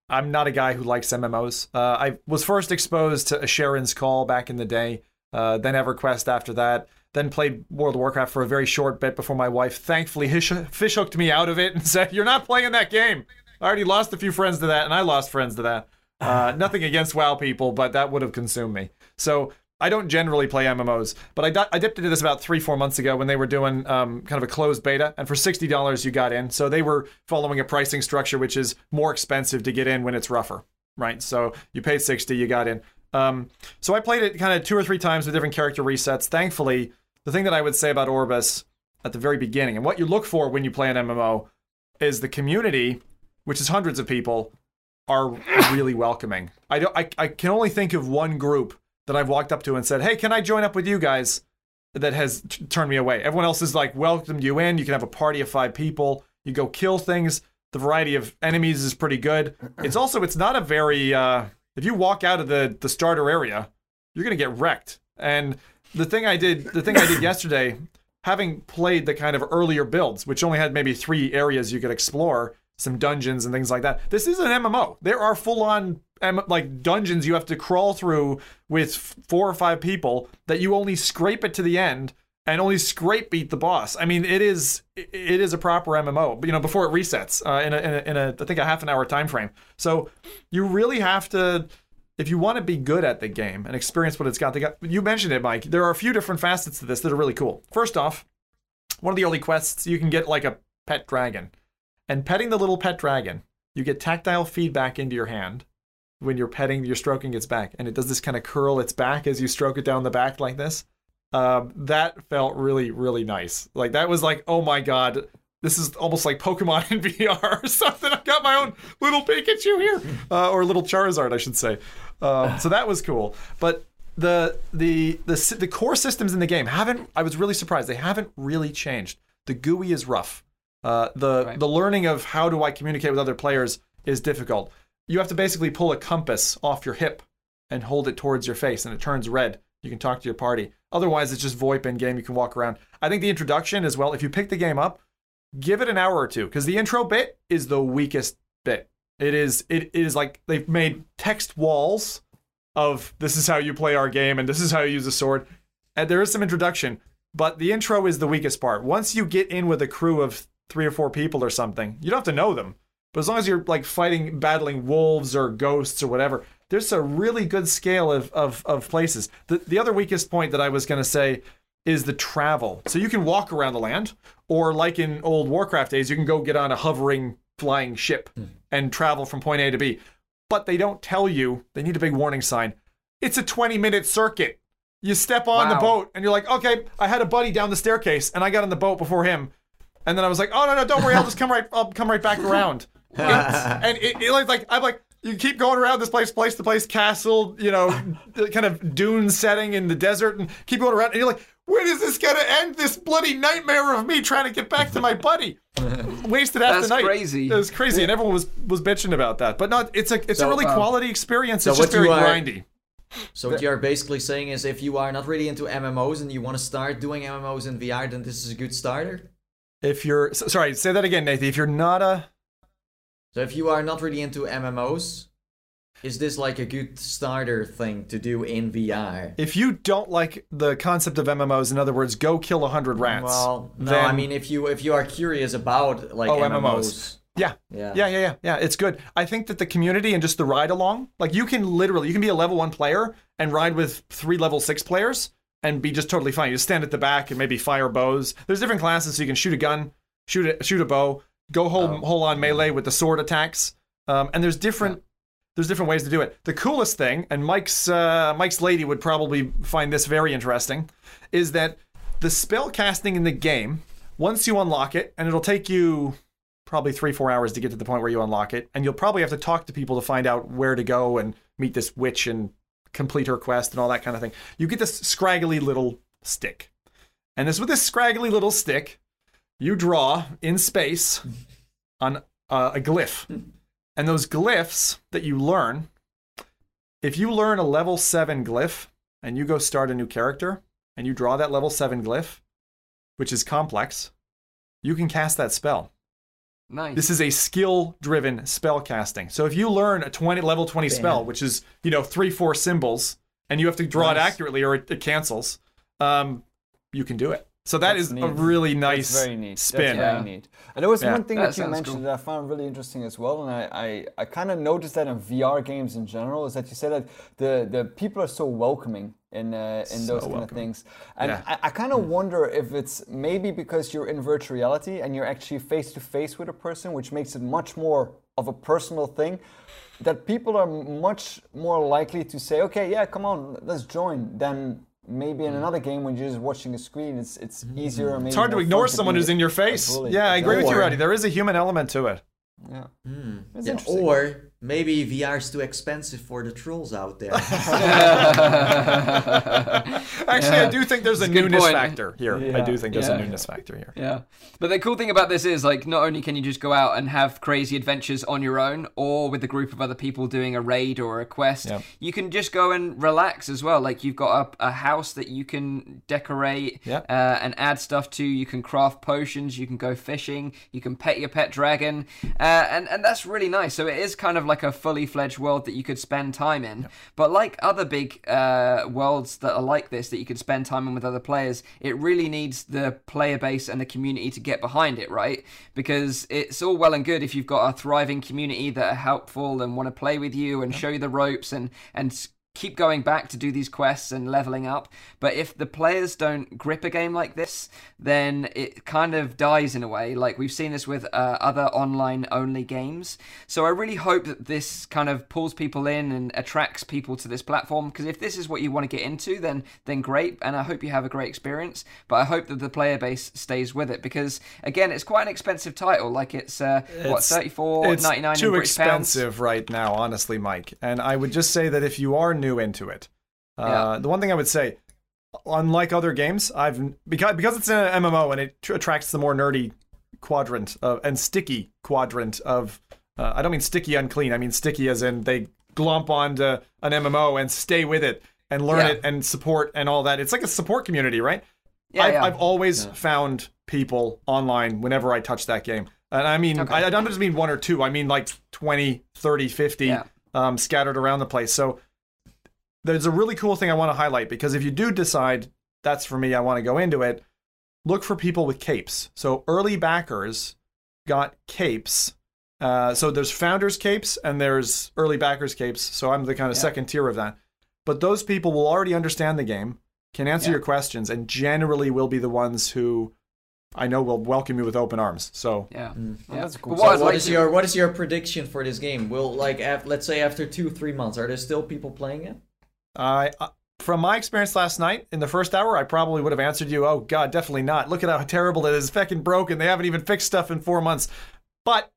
I'm not a guy who likes MMOs. Uh, I was first exposed to Asheron's Call back in the day, uh, then EverQuest after that, then played World of Warcraft for a very short bit before my wife thankfully fish, hooked me out of it and said, "You're not playing that game." I already lost a few friends to that, and I lost friends to that. Uh, nothing against WoW people, but that would have consumed me. So I don't generally play MMOs, but I, di- I dipped into this about three, four months ago when they were doing um, kind of a closed beta, and for sixty dollars you got in. So they were following a pricing structure which is more expensive to get in when it's rougher, right? So you paid sixty, you got in. Um, so I played it kind of two or three times with different character resets. Thankfully, the thing that I would say about Orbus at the very beginning, and what you look for when you play an MMO, is the community, which is hundreds of people, are really welcoming. I don't. I, I can only think of one group that I've walked up to and said, "Hey, can I join up with you guys?" That has t- turned me away. Everyone else is like welcomed you in. You can have a party of five people. You go kill things. The variety of enemies is pretty good. It's also it's not a very. Uh, if you walk out of the the starter area, you're gonna get wrecked. And the thing I did, the thing I did yesterday, having played the kind of earlier builds, which only had maybe three areas you could explore, some dungeons and things like that. This is an MMO. There are full on like dungeons you have to crawl through with four or five people that you only scrape it to the end and only scrape beat the boss. I mean, it is it is a proper MMO, but you know, before it resets uh, in a, in a in a I think a half an hour time frame. So you really have to if you want to be good at the game and experience what it's got, got you mentioned it, Mike. There are a few different facets to this that are really cool. First off, one of the early quests, you can get like a pet dragon. And petting the little pet dragon, you get tactile feedback into your hand when you're petting, you're stroking its back, and it does this kind of curl its back as you stroke it down the back like this. Um, that felt really, really nice. Like that was like, oh my god, this is almost like Pokemon in VR or something. i've got my own little Pikachu here, uh, or little Charizard, I should say. Um, so that was cool. But the the the the core systems in the game haven't. I was really surprised. They haven't really changed. The GUI is rough. Uh, the Right. the learning of how do I communicate with other players is difficult. You have to basically pull a compass off your hip and hold it towards your face, and it turns red. You can talk to your party. Otherwise, it's just VoIP in game. You can walk around. I think the introduction as well. If you pick the game up, give it an hour or two because the intro bit is the weakest bit. It is. It, it is like they've made text walls of this is how you play our game and this is how you use a sword. And there is some introduction, but the intro is the weakest part. Once you get in with a crew of three or four people or something, you don't have to know them. But as long as you're like fighting, battling wolves or ghosts or whatever, there's a really good scale of, of, of places. The, the other weakest point that I was going to say is the travel. So you can walk around the land, or like in old Warcraft days, you can go get on a hovering flying ship hmm. and travel from point A to B. But they don't tell you, they need a big warning sign. It's a 20 minute circuit. You step on the boat and you're like, okay, I had a buddy down the staircase and I got on the boat before him. And then I was like, oh no, no, don't worry, I'll just come right I'll come right back around. and it, it like, like I'm like, you keep going around this place, place to place, castle, you know, kind of dune setting in the desert, and keep going around, and you're like, when is this gonna end? This bloody nightmare of me trying to get back to my buddy. Wasted half That's the night. crazy. It was crazy, and everyone was was bitching about that. But no, it's a it's a really um, quality experience. so It's just what you very are- grindy. So what you're basically saying is, if you are not really into MMOs and you want to start doing MMOs in VR, then this is a good starter. if you're so- sorry, say that again, Nathan. If you're not a So if you are not really into MMOs, is this like a good starter thing to do in VR? if you don't like the concept of MMOs, in other words, go kill a hundred rats. Well, no, then- I mean if you if you are curious about like Oh, MMOs, MMOs. yeah, yeah, Yeah, yeah, yeah, yeah. It's good. I think that the community and just the ride along, like you can literally, you can be a level one player and ride with three level six players and be just totally fine. You just stand at the back and maybe fire bows. There's different classes, so you can shoot a gun, shoot a shoot a bow, go whole Oh. whole on melee with the sword attacks. Um, and there's different. There's different ways to do it. The coolest thing, and Mike's uh, Mike's lady would probably find this very interesting, is that the spell casting in the game. Once you unlock it, and it'll take you probably three, four hours to get to the point where you unlock it. And you'll probably have to talk to people to find out where to go and meet this witch and complete her quest and all that kind of thing. You get this scraggly little stick. And this with this scraggly little stick, you draw in space on uh, a glyph. And those glyphs that you learn, if you learn a level 7 glyph and you go start a new character and you draw that level 7 glyph, which is complex, you can cast that spell. Nice. This is a skill driven spell casting. So if you learn a 20 level 20 spell, which is, you know, three, four symbols, and you have to draw it accurately or it, it cancels, um, you can do it. So that That's is a really nice very neat. spin. That's very Yeah. neat. And there was Yeah. one thing That that, you mentioned cool. that I found really interesting as well, and I, I, I kind of noticed that in VR games in general is that you said that the, the people are so welcoming in uh, in those kind of things, and Yeah. I, I kind of wonder if it's maybe because you're in virtual reality and you're actually face to face with a person, which makes it much more of a personal thing. That people are much more likely to say, "Okay, yeah, come on, let's join," than maybe in mm. another game when you're just watching a screen. It's it's mm. easier. Maybe It's hard to ignore someone be who's in your face. Yeah, I agree with you, Or- Rowdy. There is a human element to it. Yeah. Mm. It's Yeah, interesting. Or maybe VR is too expensive for the trolls out there. Actually, I do think there's a It's a newness point. factor here. I do think there's Yeah. a newness factor here. Yeah. But the cool thing about this is like not only can you just go out and have crazy adventures on your own or with a group of other people doing a raid or a quest, Yep. you can just go and relax as well. Like you've got a, a house that you can decorate Yep. uh, and add stuff to. You can craft potions, you can go fishing, you can pet your pet dragon. Uh, and, and that's really nice. So it is kind of like a fully fledged world that you could spend time in. But like other big uh, worlds that are like this that you could spend time in with other players, it really needs the player base and the community to get behind it, right? Because it's all well and good if you've got a thriving community that are helpful and want to play with you and show you the ropes and and keep going back to do these quests and leveling up. But if the players don't grip a game like this, then it kind of dies in a way. Like we've seen this with uh, other online only games. So I really hope that this kind of pulls people in and attracts people to this platform. Because if this is what you want to get into, then then great, and I hope you have a great experience. But I hope that the player base stays with it because again, it's quite an expensive title. Like it's uh, what It's- thirty four it's ninety nine too British pounds. expensive right now, honestly, Mike. And I would just say that if you are new into it, uh, Yeah. the one thing I would say, unlike other games, I've because because it's an MMO and it tr- attracts the more nerdy quadrant of, and sticky quadrant of. Uh, I don't mean sticky unclean. I mean sticky as in they glomp onto an MMO and stay with it and learn Yeah. it and support and all that. It's like a support community, right? Yeah, I've, yeah. I've always found people online whenever I touch that game. And I mean, Okay. I, I don't just mean one or two. I mean like 20, 30, 50 Yeah. um, scattered around the place. So there's a really cool thing I want to highlight because if you do decide that's for me, I want to go into it, look for people with capes. So early backers got capes. Uh, so there's founders capes and there's early backers capes. So I'm the kind of Yeah. second tier of that. But those people will already understand the game, can answer Yeah. your questions, and generally will be the ones who I know will welcome you with open arms. So Yeah. Yeah. that's cool. But So what I'd what like is to- your what is your prediction for this game? Will like af- let's say after two three months, are there still people playing it? I, uh, from my experience last night, in the first hour, I probably would have answered you, "Oh God, definitely not. Look at how terrible it is. Fucking broken. They haven't even fixed stuff in four months." But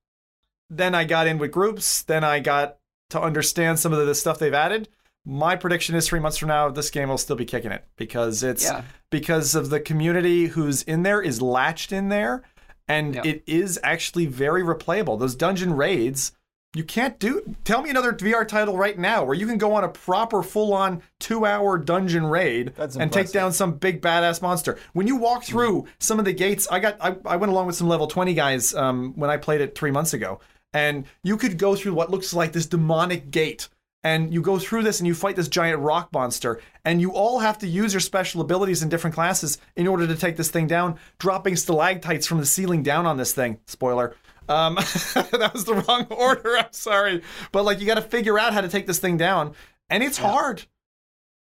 then I got in with groups. Then I got to understand some of the stuff they've added. My prediction is three months from now, this game will still be kicking it because it's Yeah. because of the community who's in there is latched in there, and Yeah. it is actually very replayable. Those dungeon raids You can't do. Tell me another VR title right now where you can go on a proper, full-on two-hour dungeon raid and take down some big badass monster. When you walk through some of the gates, I got. I, I went along with some level twenty guys um, when I played it three months ago, and you could go through what looks like this demonic gate. And you go through this and you fight this giant rock monster, and you all have to use your special abilities in different classes in order to take this thing down, dropping stalactites from the ceiling down on this thing. Spoiler. Um, that was the wrong order. I'm sorry, but like you got to figure out how to take this thing down, and it's hard.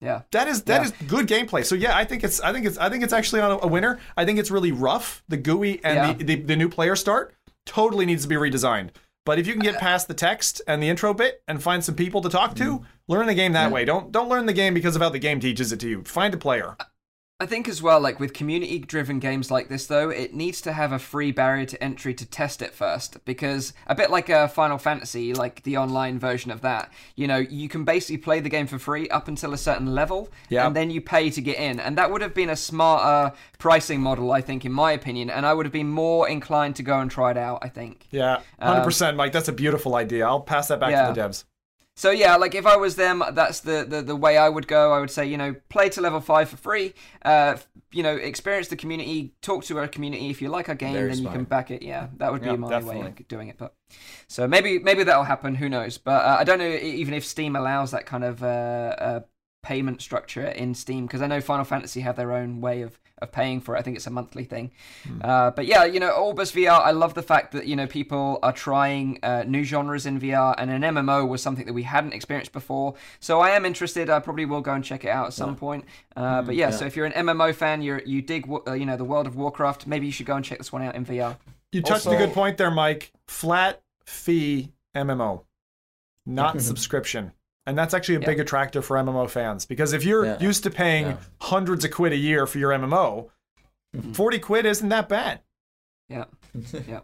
Yeah. That is that Yeah. is good gameplay. So yeah, I think it's I think it's I think it's actually on a, a winner. I think it's really rough. The GUI and Yeah. the, the the new player start totally needs to be redesigned. But if you can get uh, past the text and the intro bit and find some people to talk to, mm-hmm. learn the game that mm-hmm. way. Don't don't learn the game because of how the game teaches it to you. Find a player. Uh, I think as well, like with community driven games like this, though, it needs to have a free barrier to entry to test it first. Because a bit like a Final Fantasy, like the online version of that, you know, you can basically play the game for free up until a certain level, Yeah. and then you pay to get in. And that would have been a smarter pricing model, I think, in my opinion. And I would have been more inclined to go and try it out, I think. Yeah, um, hundred percent, Mike. That's a beautiful idea. I'll pass that back Yeah. to the devs. So yeah, like if I was them, that's the, the, the way I would go. I would say, you know, play to level five for free. Uh, you know, experience the community, talk to our community. If you like our game, Very then you can back it. Yeah, that would be Yeah, my definitely. way of doing it. But so maybe maybe that'll happen. Who knows? But uh, I don't know even if Steam allows that kind of uh, uh, payment structure in Steam because I know Final Fantasy have their own way of of paying for it. I think it's a monthly thing. Uh, but yeah, you know, Orbus VR. I love the fact that you know people are trying uh, new genres in VR, and an MMO was something that we hadn't experienced before. So I am interested. I probably will go and check it out at some point. Uh, but yeah, so if you're an MMO fan, you're you dig wa- uh, you know the world of Warcraft, maybe you should go and check this one out in VR. You touched a good point there, Mike. Flat fee MMO, not subscription. And that's actually a Yeah. big attractor for MMO fans because if you're Yeah. used to paying Yeah. hundreds of quid a year for your MMO, 40 quid isn't that bad. Yeah, yeah.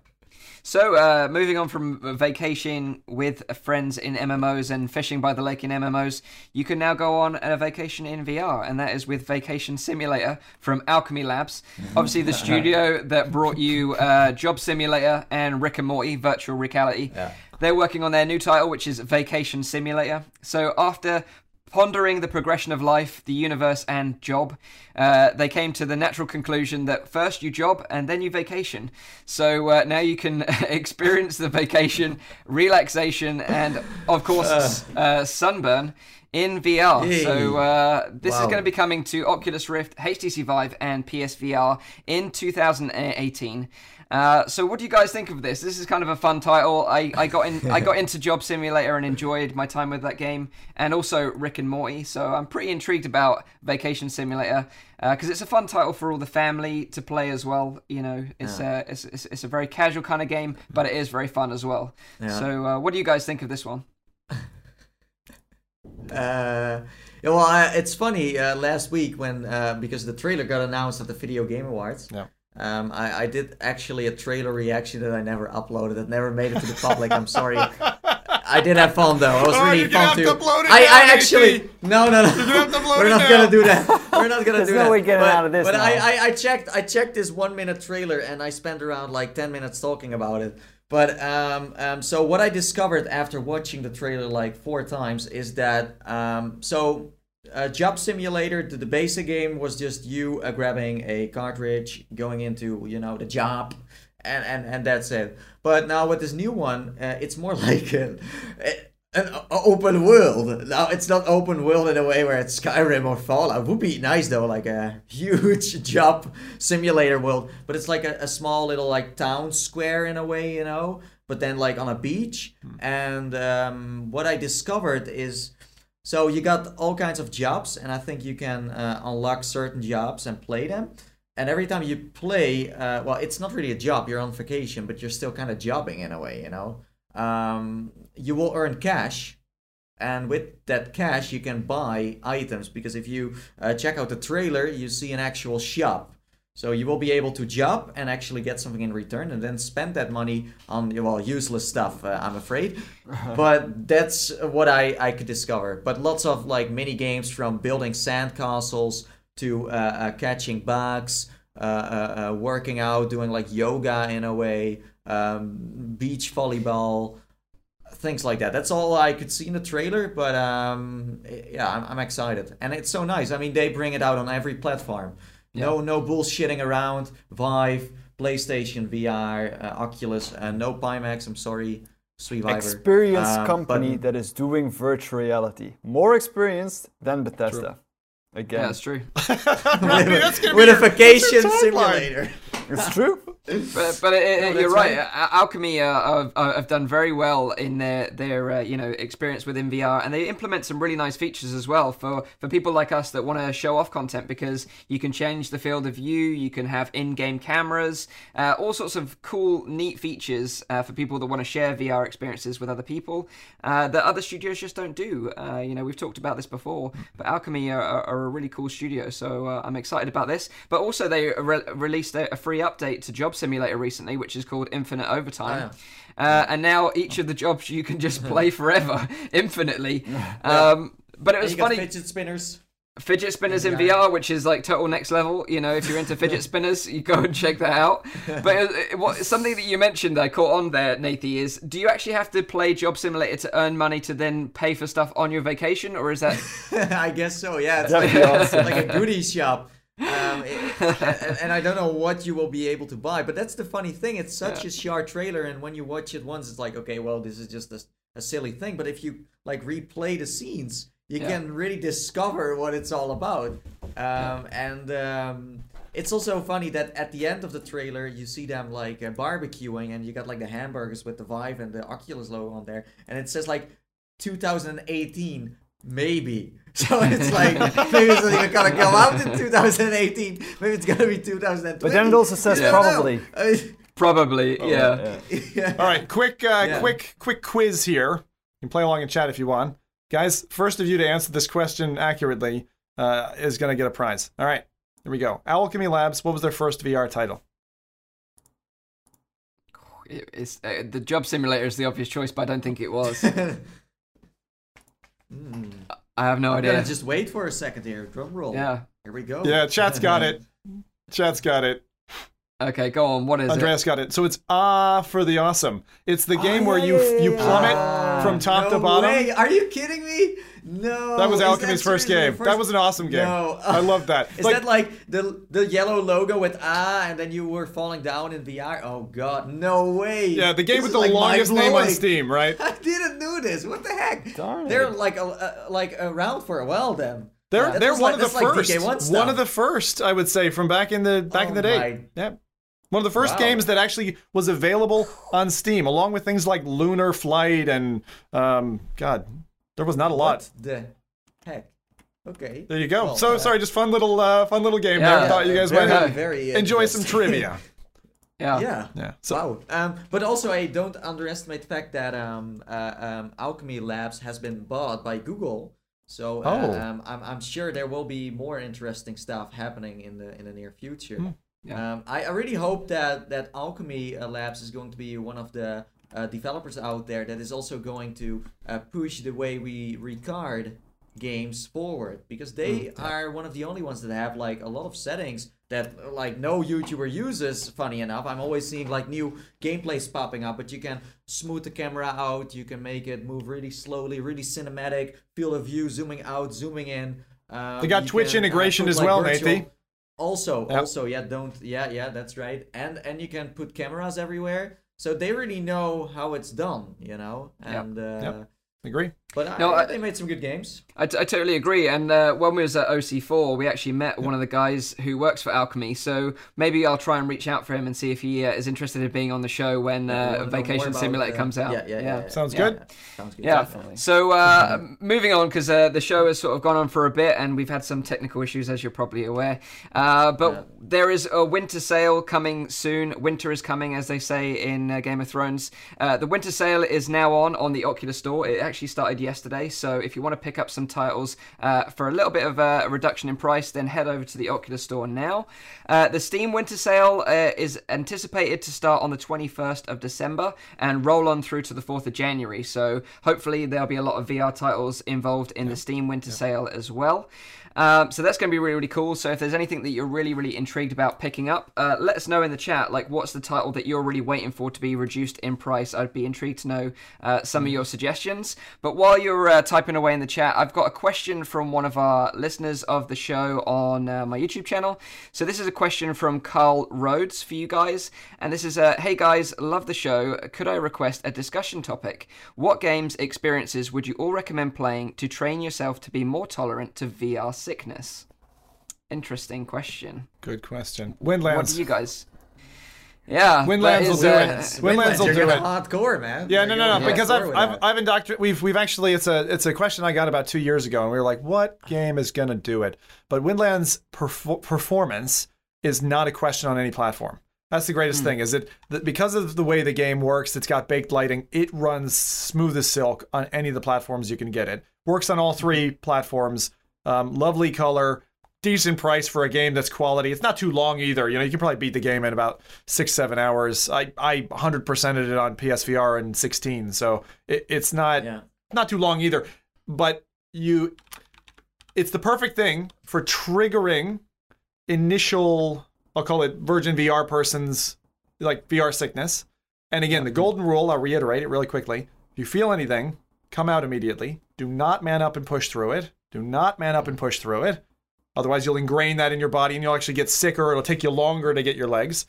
So, uh, moving on from vacation with friends in MMOs and fishing by the lake in MMOs, you can now go on a vacation in VR, and that is with Vacation Simulator from Owlchemy Labs. Obviously, the studio that brought you uh, Job Simulator and Rick and Morty Virtual Reality. Yeah. They're working on their new title, which is Vacation Simulator. So, after pondering the progression of life, the universe, and job, uh, they came to the natural conclusion that first you job and then you vacation. So uh, now you can experience the vacation, relaxation, and of course, uh, sunburn in VR. Yay. So uh, this is going to be coming to Oculus Rift, HTC Vive, and PSVR in 2018. Uh, so what do you guys think of this? This is kind of a fun title. I, I got in I got into Job Simulator and enjoyed my time with that game, and also Rick and Morty. So I'm pretty intrigued about Vacation Simulator because it's a fun title for all the family to play as well. You know, it's uh, it's, it's it's a very casual kind of game, but it is very fun as well. Yeah. So uh, what do you guys think of this one? Uh, well, uh, it's funny. Uh, last week, when uh, because the trailer got announced at the Video Game Awards, Yeah. Um, I, I did actually a trailer reaction that I never uploaded. That never made it to the public. I'm sorry. I did have fun though. It was Oh, really you're fun have too. to upload it I, now, I JT. actually no no no. gonna have to We're not now. gonna do that. We're not gonna There's do no that. way getting but, out of this But I. I I checked I checked this one minute trailer and I spent around like ten minutes talking about it. But um, um, so what I discovered after watching the trailer like four times is that um, so uh, Job Simulator, the, the basic game was just you uh, grabbing a cartridge, going into you know the job, and and and that's it. But now with this new one, uh, it's more like an, an open world. Now it's not open world in a way where it's Skyrim or Fallout. Would be nice though, like a huge job simulator world. But it's like a, a small little like town square in a way, you know. But then like on a beach. And um, what I discovered is. So you got all kinds of jobs, and I think you can uh, unlock certain jobs and play them. And every time you play, uh, well, it's not really a job. You're on vacation, but you're still kind of jobbing in a way, you know. Um, you will earn cash, and with that cash, you can buy items. Because if you uh, check out the trailer, you see an actual shop. So you will be able to job and actually get something in return, and then spend that money on well useless stuff. Uh, I'm afraid, but that's what I I could discover. But lots of like mini games from building sandcastles to uh, uh, catching bugs, uh, uh, uh, working out, doing like yoga in a way, um, beach volleyball. things like that. That's all I could see in the trailer, but um, yeah, I'm, I'm excited, and it's so nice. I mean, they bring it out on every platform. No, no bullshitting around. Vive, PlayStation VR, uh, Oculus, uh, no Pimax. I'm sorry, Survivor. Experienced Um, company but- that is doing virtual reality. More experienced than Bethesda. Again, Yeah, that's true. I mean, that's with a vacation simulator. it's true. But, but it, No, you're right. right. Owlchemy uh, have, have done very well in their their uh, you know experience within VR, and they implement some really nice features as well for for people like us that want to show off content because you can change the field of view, you can have in-game cameras, uh, all sorts of cool, neat features uh, for people that want to share VR experiences with other people uh, that other studios just don't do. Uh, you know, we've talked about this before, but Owlchemy are, are, a really cool studio, so uh, I'm excited about this. But also, they re- released a, a free update to Job Simulator recently, which is called Infinite Overtime. Uh, and now each of the jobs you can just play forever, infinitely. Um, but it was funny fidget spinners. fidget spinners in Yeah. VR, which is like total next level. You know, if you're into fidget spinners, you go and check that out. But it, it- what, something that you mentioned I caught on there, Nathie, is do you actually have to play Job Simulator to earn money to then pay for stuff on your vacation, or is that? I guess so. Yeah, it's like, awesome. like a goodie shop. Um, it- and, and I don't know what you will be able to buy, but that's the funny thing. It's such a sharp trailer, and when you watch it once, it's like, okay, well, this is just a, a silly thing. But if you like replay the scenes, you Yeah. can really discover what it's all about. Um, And um, it's also funny that at the end of the trailer, you see them like uh, barbecuing, and you got like the hamburgers with the Vive and the Oculus logo on there, and it says like 2018 maybe so it's like maybe it's not even gonna come out in 2018 maybe it's gonna be 2020 But then it also says You probably. I mean, Probably, yeah. yeah. All right, quick, uh, Yeah. quick, quick quiz here. You can play along in chat if you want, guys. First of you to answer this question accurately uh, is going to get a prize. All right, here we go. Owlchemy Labs. What was their first VR title? It's, uh, the Job Simulator is the obvious choice, but I don't think it was. Hmm. I have no I'm idea. just wait for a second here drum roll Yeah. here we go Yeah, chat's got it. Chat's got it. Okay, go on. What is it? Andreas got it. So it's Ah for the Awesome. It's the game Oh, where yeah, you yeah, you plummet yeah. from top no to bottom. way. are you kidding me no That was Is Owlchemy's first game. the That was an awesome game. No. I love that. Is Like, that like the the yellow logo with ah, and then you were falling down in VR? Oh God, no way! yeah, the game This with the like, longest name on. Steam, right? I didn't know this. What the heck? Darn. They're like a, uh, like around for a while then. They're That they're one like- of the that's like first. DK1 one of the first, I would say, from back in the back in Oh the day. my- Yeah. One of the first Wow. games that actually was available on Steam, along with things like Lunar Flight and um, God, there was not a lot. What the heck? Okay. There you go. Well, so uh, sorry, just fun little uh, fun little game Yeah. there. Thought you guys very, might very enjoy some trivia. Yeah. Yeah. Yeah. So wow. Um, but also, I don't underestimate the fact that um, uh, um, Owlchemy Labs has been bought by Google. So uh, Oh. um, I'm, I'm sure there will be more interesting stuff happening in the in the near future. Yeah. Um, I, I really hope that that Owlchemy uh, Labs is going to be one of the uh, developers out there that is also going to uh, push the way we record games forward because they are one of the only ones that have like a lot of settings that like no YouTuber uses. Funny enough, I'm always seeing like new gameplays popping up, but you can smooth the camera out, you can make it move really slowly, really cinematic, field of view, zooming out, zooming in. Um, They got Twitch can, integration put, as like, well, virtual-. Also, Yep. also, yeah, don't, yeah, yeah, that's right. And and you can put cameras everywhere, so they really know how it's done, you know. Yep. And uh, Yep. Agree. but I, No, I- they made some good games. I, t- I totally agree. And uh, when we was at OC4, we actually met one of the guys who works for Owlchemy. So maybe I'll try and reach out for him and see if he uh, is interested in being on the show when uh, wanna know more Vacation Simulator comes out. Yeah, yeah, yeah. yeah. Sounds Yeah. good. Sounds good. Yeah. Definitely. So uh, moving on because uh, the show has sort of gone on for a bit and we've had some technical issues, as you're probably aware. Uh, but Yeah. there is a winter sale coming soon. Winter is coming, as they say in uh, Game of Thrones. Uh, the winter sale is now on on the Oculus Store. It actually started yesterday. So if you want to pick up some titles uh, for a little bit of a reduction in price, then head over to the Oculus Store now. Uh, the Steam winter sale uh, is anticipated to start on the 21st of December and roll on through to the 4th of January. So hopefully there'll be a lot of VR titles involved in the Steam winter sale as well. Um, so that's going to be really, really cool. So if there's anything that you're really, really intrigued about picking up, uh, let us know in the chat. Like, what's the title that you're really waiting for to be reduced in price? I'd be intrigued to know uh, some of your suggestions. But while you're uh, typing away in the chat, I've got a question from one of our listeners of the show on uh, my YouTube channel. So this is a question from Carl Rhodes for you guys, and this is a Hey guys, love the show. Could I request a discussion topic? What games, experiences would you all recommend playing to train yourself to be more tolerant to VR sickness? Interesting question. Good question. Windlands. What do you guys? Yeah, Windlands that will do uh, it. Windlands will you're do gonna it. hardcore, man. Yeah, You're no, no, no. Because I've, with I've. I've indoctr- We've, we've actually. It's a, it's a question I got about two years ago, and we were like, "What game is gonna do it?" But Windlands perf- performance is not a question on any platform. That's the greatest thing. Is it that because of the way the game works? It's got baked lighting. It runs smooth as silk on any of the platforms you can get it. Works on all three platforms. Um, lovely color, decent price for a game that's quality. It's not too long either. You know, you can probably beat the game in about six, seven hours. I I 100%ed it on PSVR in 16, so it, it's not Yeah. not too long either. But you, it's the perfect thing for triggering initial. I'll call it Virgin VR persons like VR sickness. And again, the golden rule. I'll reiterate it really quickly. If you feel anything, come out immediately. Do not man up and push through it. Do not man up and push through it. Otherwise, you'll ingrain that in your body and you'll actually get sicker. It'll take you longer to get your legs.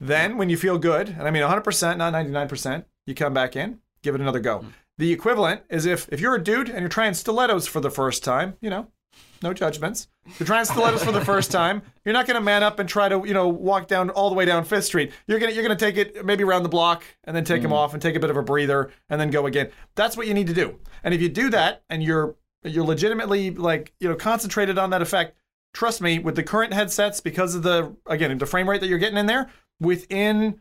Then, when you feel good, and I mean 100%, not 99%, you come back in, give it another go. Hmm. The equivalent is if if you're a dude and you're trying stilettos for the first time, you know, no judgments. You're trying stilettos for the first time. You're not going to man up and try to, you know, walk down all the way down Fifth Street. You're gonna you're gonna take it maybe around the block and then take them hmm. off and take a bit of a breather and then go again. That's what you need to do. And if you do that and you're you're legitimately like you know concentrated on that effect, trust me, with the current headsets, because of the again the frame rate that you're getting in there, within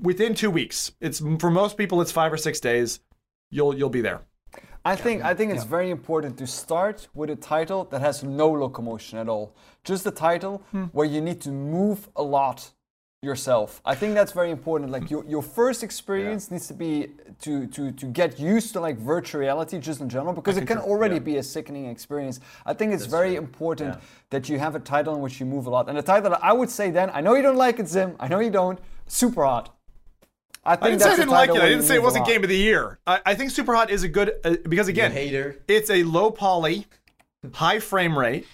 within two weeks, it's for most people it's five or six days. You'll you'll be there. I think I think it's very important to start with a title that has no locomotion at all. Just a title hmm. where you need to move a lot yourself. I think that's very important. Like your, your first experience needs to be to, to to get used to like virtual reality just in general because it can already be a sickening experience. I think it's very important that you have a title in which you move a lot. And a title I would say then, I know you don't like it, Zim. I know you don't. Super hot. I think I didn't say I didn't like it. I didn't say it wasn't game of the year. I, I think Super Hot is a good uh, because again, hater. it's a low poly, high frame rate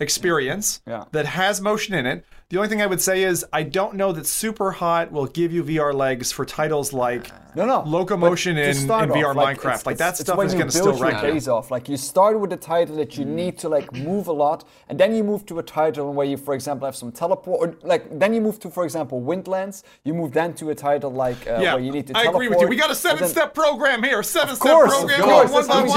experience Yeah. that has motion in it. The only thing I would say is I don't know that Super Hot will give you VR legs for titles like No, no. Locomotion But to in- start in VR like, Minecraft. it's- Like, that it's- it's stuff when is you gonna build still your rank you. days off. Like you start with a title that you need to like move a lot, and then you move to a title where you, for example, have some teleport. Or, like then you move to, for example, Windlands. You move then to a title like uh, yeah, where you need to. I teleport, agree with you. We got a and then- seven-step program here. Seven-step course, program. course, one by one.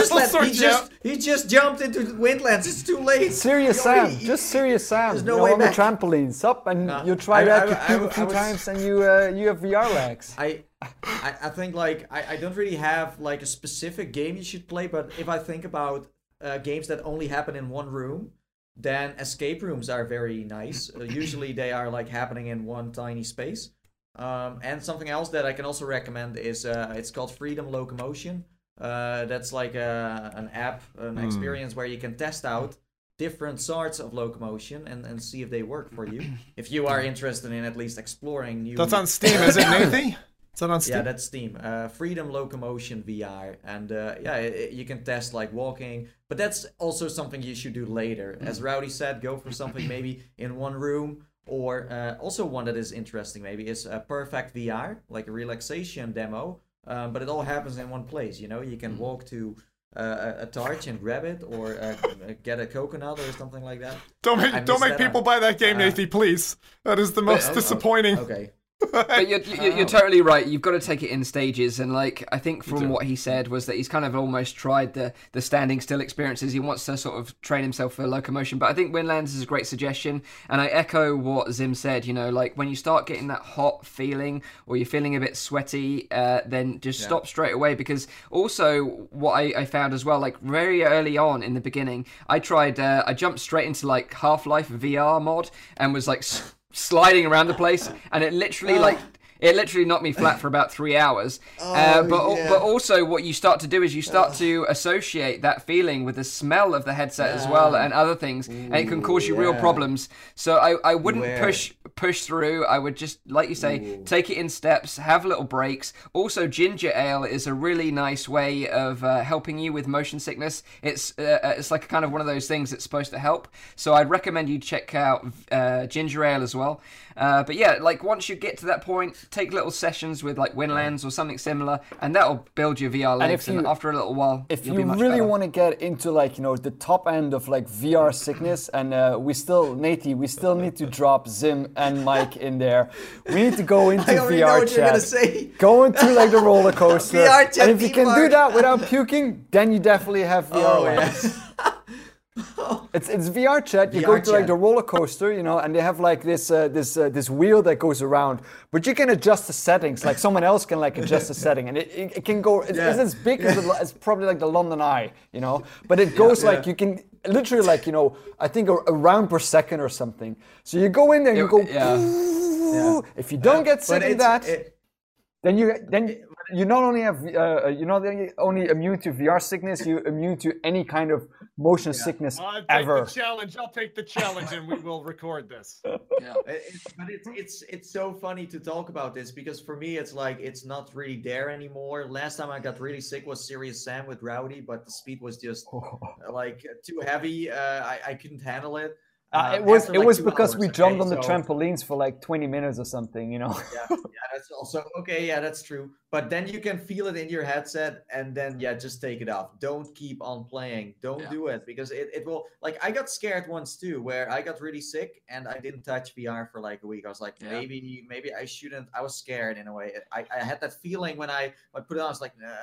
just let he just out. he just jumped into Windlands. It's too late. Serious Sam, just serious Sam. There's no you know, way back. Trampolines up, and Nah. you try I- that I- you I- puke a I few was- times, and you uh, you have VR legs. I, I I think like I, I don't really have like a specific game you should play, but if I think about uh, games that only happen in one room, then escape rooms are very nice. Uh, usually they are like happening in one tiny space. Um, and something else that I can also recommend is uh, it's called Freedom Locomotion. Uh, that's like a, an app, an experience where you can test out different sorts of locomotion and, and see if they work for you. If you are interested in at least exploring new. That's on Steam, is it, Nathan? Is that on Steam? Yeah, that's Steam. Uh, Freedom Locomotion VR, and uh, yeah, i i- you can test like walking, but that's also something you should do later. As Rowdy said, go for something maybe in one room, or uh, also one that is interesting maybe is a Perfect VR, like a relaxation demo, um, but it all happens in one place. You know, you can walk to. Uh, a, torch and grab it, or uh, get a coconut or something like that. don't make I don't make people out. buy that game, Uh, Nathan, please. That is the most oh, disappointing. Okay. But you're, you're, you're totally right. You've got to take it in stages, and like I think from what he said was that he's kind of almost tried the the standing still experiences. He wants to sort of train himself for locomotion. But I think Windlands is a great suggestion, and I echo what Zim said. You know, like when you start getting that hot feeling or you're feeling a bit sweaty, uh, then just stop straight away. Because also what I, I found as well, like very early on in the beginning, I tried. Uh, I jumped straight into like Half Life VR mod and was like. Sliding around the place and it literally like it literally knocked me flat for about three hours. Oh, uh, but yeah. but also, what you start to do is you start to associate that feeling with the smell of the headset as well and other things, and it can cause you real problems. So I, I wouldn't push push through. I would just, like you say, take it in steps, have little breaks. Also, ginger ale is a really nice way of uh, helping you with motion sickness. It's uh, uh, it's like kind of one of those things that's supposed to help. So I'd recommend you check out uh, ginger ale as well. Uh, but yeah, like once you get to that point, take little sessions with like Windlands or something similar, and that'll build your VR legs. And, you- after a little while, if you'll you be much really want to get into like you know the top end of like VR sickness, and uh, we still Nate, we still need to drop Zim and Mike in there. We need to go into I already VR know what chat. you're gonna say. Go into like the roller coaster, VR chat and if you can do that without puking, then you definitely have VR. Oh legs. yes. It's it's VR chat. You VR go to like the roller coaster, you know, and they have like this uh, this uh, this wheel that goes around, but you can adjust the settings. Like someone else can like adjust the setting, and it, it, it can go. It's, Yeah. it's as big as the, it's probably like the London Eye, you know. But it goes Yeah. like you can literally like you know I think a, a round per second or something. So you go in there, and you go. yeah. If you don't get sick of that, then you then you not only have uh, you're not only- only immune to VR sickness, you're immune to any kind of motion sickness I'll take ever. the challenge. I'll take the challenge, and we will record this. yeah. It- it's- but it's it's it's so funny to talk about this because for me it's like it's not really there anymore. Last time I got really sick was Serious Sam with Rowdy, but the speed was just uh, like too heavy. Uh, I I couldn't handle it. Uh, Um, it was after, it was because we jumped on the so- trampolines for like 20 minutes or something, you know. yeah, yeah, that's also okay. Yeah, that's true. But then you can feel it in your headset, and then yeah, just take it off. Don't keep on playing. Don't Yeah. do it because it, it will. Like I got scared once too, where I got really sick and I didn't touch VR for like a week. I was like, Yeah. maybe maybe I shouldn't. I was scared in a way. I, I had that feeling when I, I put it on. I was like, no,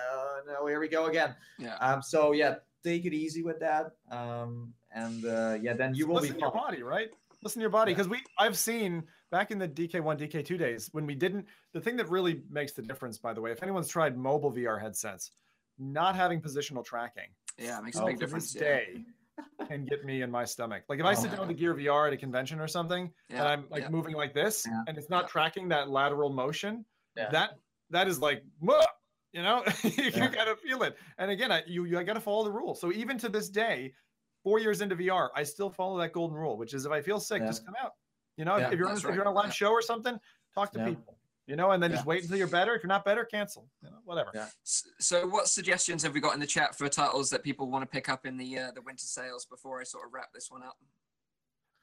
no, here we go again. Yeah. Um. So yeah, take it easy with that. Um. And uh, yeah, then you will Listen be to your body, right? Listen to your body, because we I've seen back in the DK1, DK2 days when we didn't. The thing that really makes the difference, by the way, if anyone's tried mobile VR headsets, not having positional tracking Yeah, it makes Oh, a big to difference. this yeah. day can get me in my stomach. Like if I sit Oh. down with a Gear VR at a convention or something, and I'm like yeah. moving like this, Yeah. and it's not tracking that lateral motion, Yeah. that that is like, "Mwah," you know, you Yeah. gotta feel it. And again, I, you you gotta follow the rules. So even to this day, four years into VR, I still follow that golden rule, which is if I feel sick, Yeah. just come out. You know, if- Yeah, if you're on, that's if you're on a live Yeah. show or something, talk to Yeah. people. You know, and then Yeah. just wait until you're better. If you're not better, cancel. You know, whatever. Yeah. So, what suggestions have we got in the chat for titles that people want to pick up in the uh, the winter sales before I sort of wrap this one up?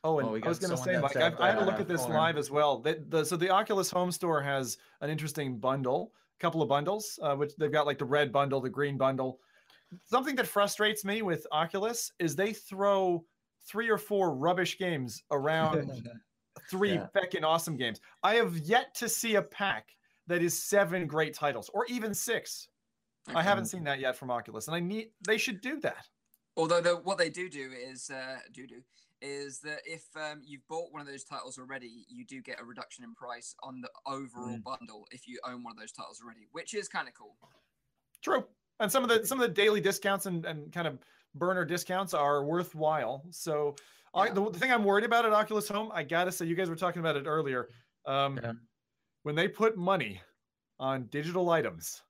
Oh, and Oh, we I was going to say, Mike, I've, I had a look at this Thorn. live as well. The, the, so the Oculus Home Store has an interesting bundle, a couple of bundles, uh, which they've got like the red bundle, the green bundle. Something that frustrates me with Oculus is they throw three or four rubbish games around three Yeah. feckin' awesome games. I have yet to see a pack that is seven great titles or even six. I haven't seen that yet from Oculus, and I need they should do that. Although the, what they do do is uh, do do is that if um, you've bought one of those titles already, you do get a reduction in price on the overall Mm. bundle if you own one of those titles already, which is kind of cool. True. And some of the some of the daily discounts and, and kind of burner discounts are worthwhile. So I, the, the thing I'm worried about at Oculus Home, I gotta say, you guys were talking about it earlier. Um, Yeah. When they put money on digital items,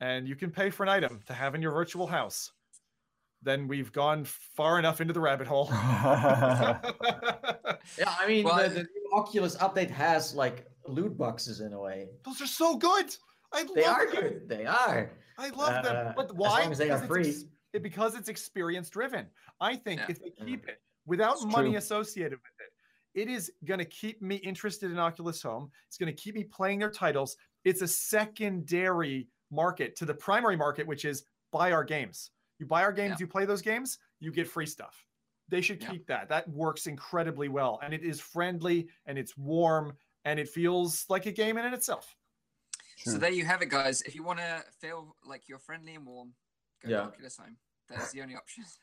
and you can pay for an item to have in your virtual house, then we've gone far enough into the rabbit hole. Yeah, I mean, Well, the, the new Oculus update has like loot boxes in a way. Those are so good. I They love are them. good. They are. I love them. Uh, But as why? long as they are Because it's free. ex- it- because it's experience driven. I think Yeah. if they keep it without It's money true. associated with it, it is going to keep me interested in Oculus Home. It's going to keep me playing their titles. It's a secondary market to the primary market, which is buy our games. You buy our games, Yeah. you play those games, you get free stuff. They should Yeah. keep that. That works incredibly well. And it is friendly and it's warm and it feels like a game in and itself. So there you have it, guys. If you want to feel like you're friendly and warm, go Yeah. to Oculus Home. That's the only option.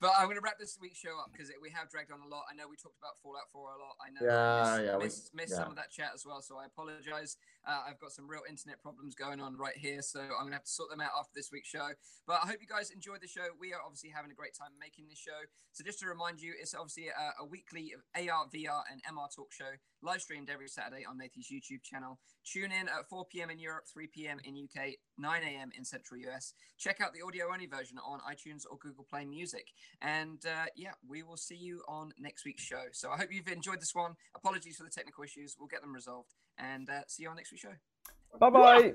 but I'm going to wrap this week's show up because we have dragged on a lot. I know we talked about Fallout 4 a lot. I know Yeah, I missed, yeah, we- missed, missed yeah. some of that chat as well, so I apologize. Uh, I've got some real internet problems going on right here, so I'm going to have to sort them out after this week's show. But I hope you guys enjoyed the show. We are obviously having a great time making this show. So just to remind you, it's obviously a, a weekly AR, VR, and MR talk show live streamed every Saturday on Nathie's YouTube channel. Tune in at 4 p.m. in Europe, 3 p.m. in UK, 9 a.m. in Central US. Check out the audio only version on iTunes or Google Play Music. And uh, yeah, we will see you on next week's show. So I hope you've enjoyed this one. Apologies for the technical issues. We'll get them resolved. And uh, see you on next week's show. Bye bye.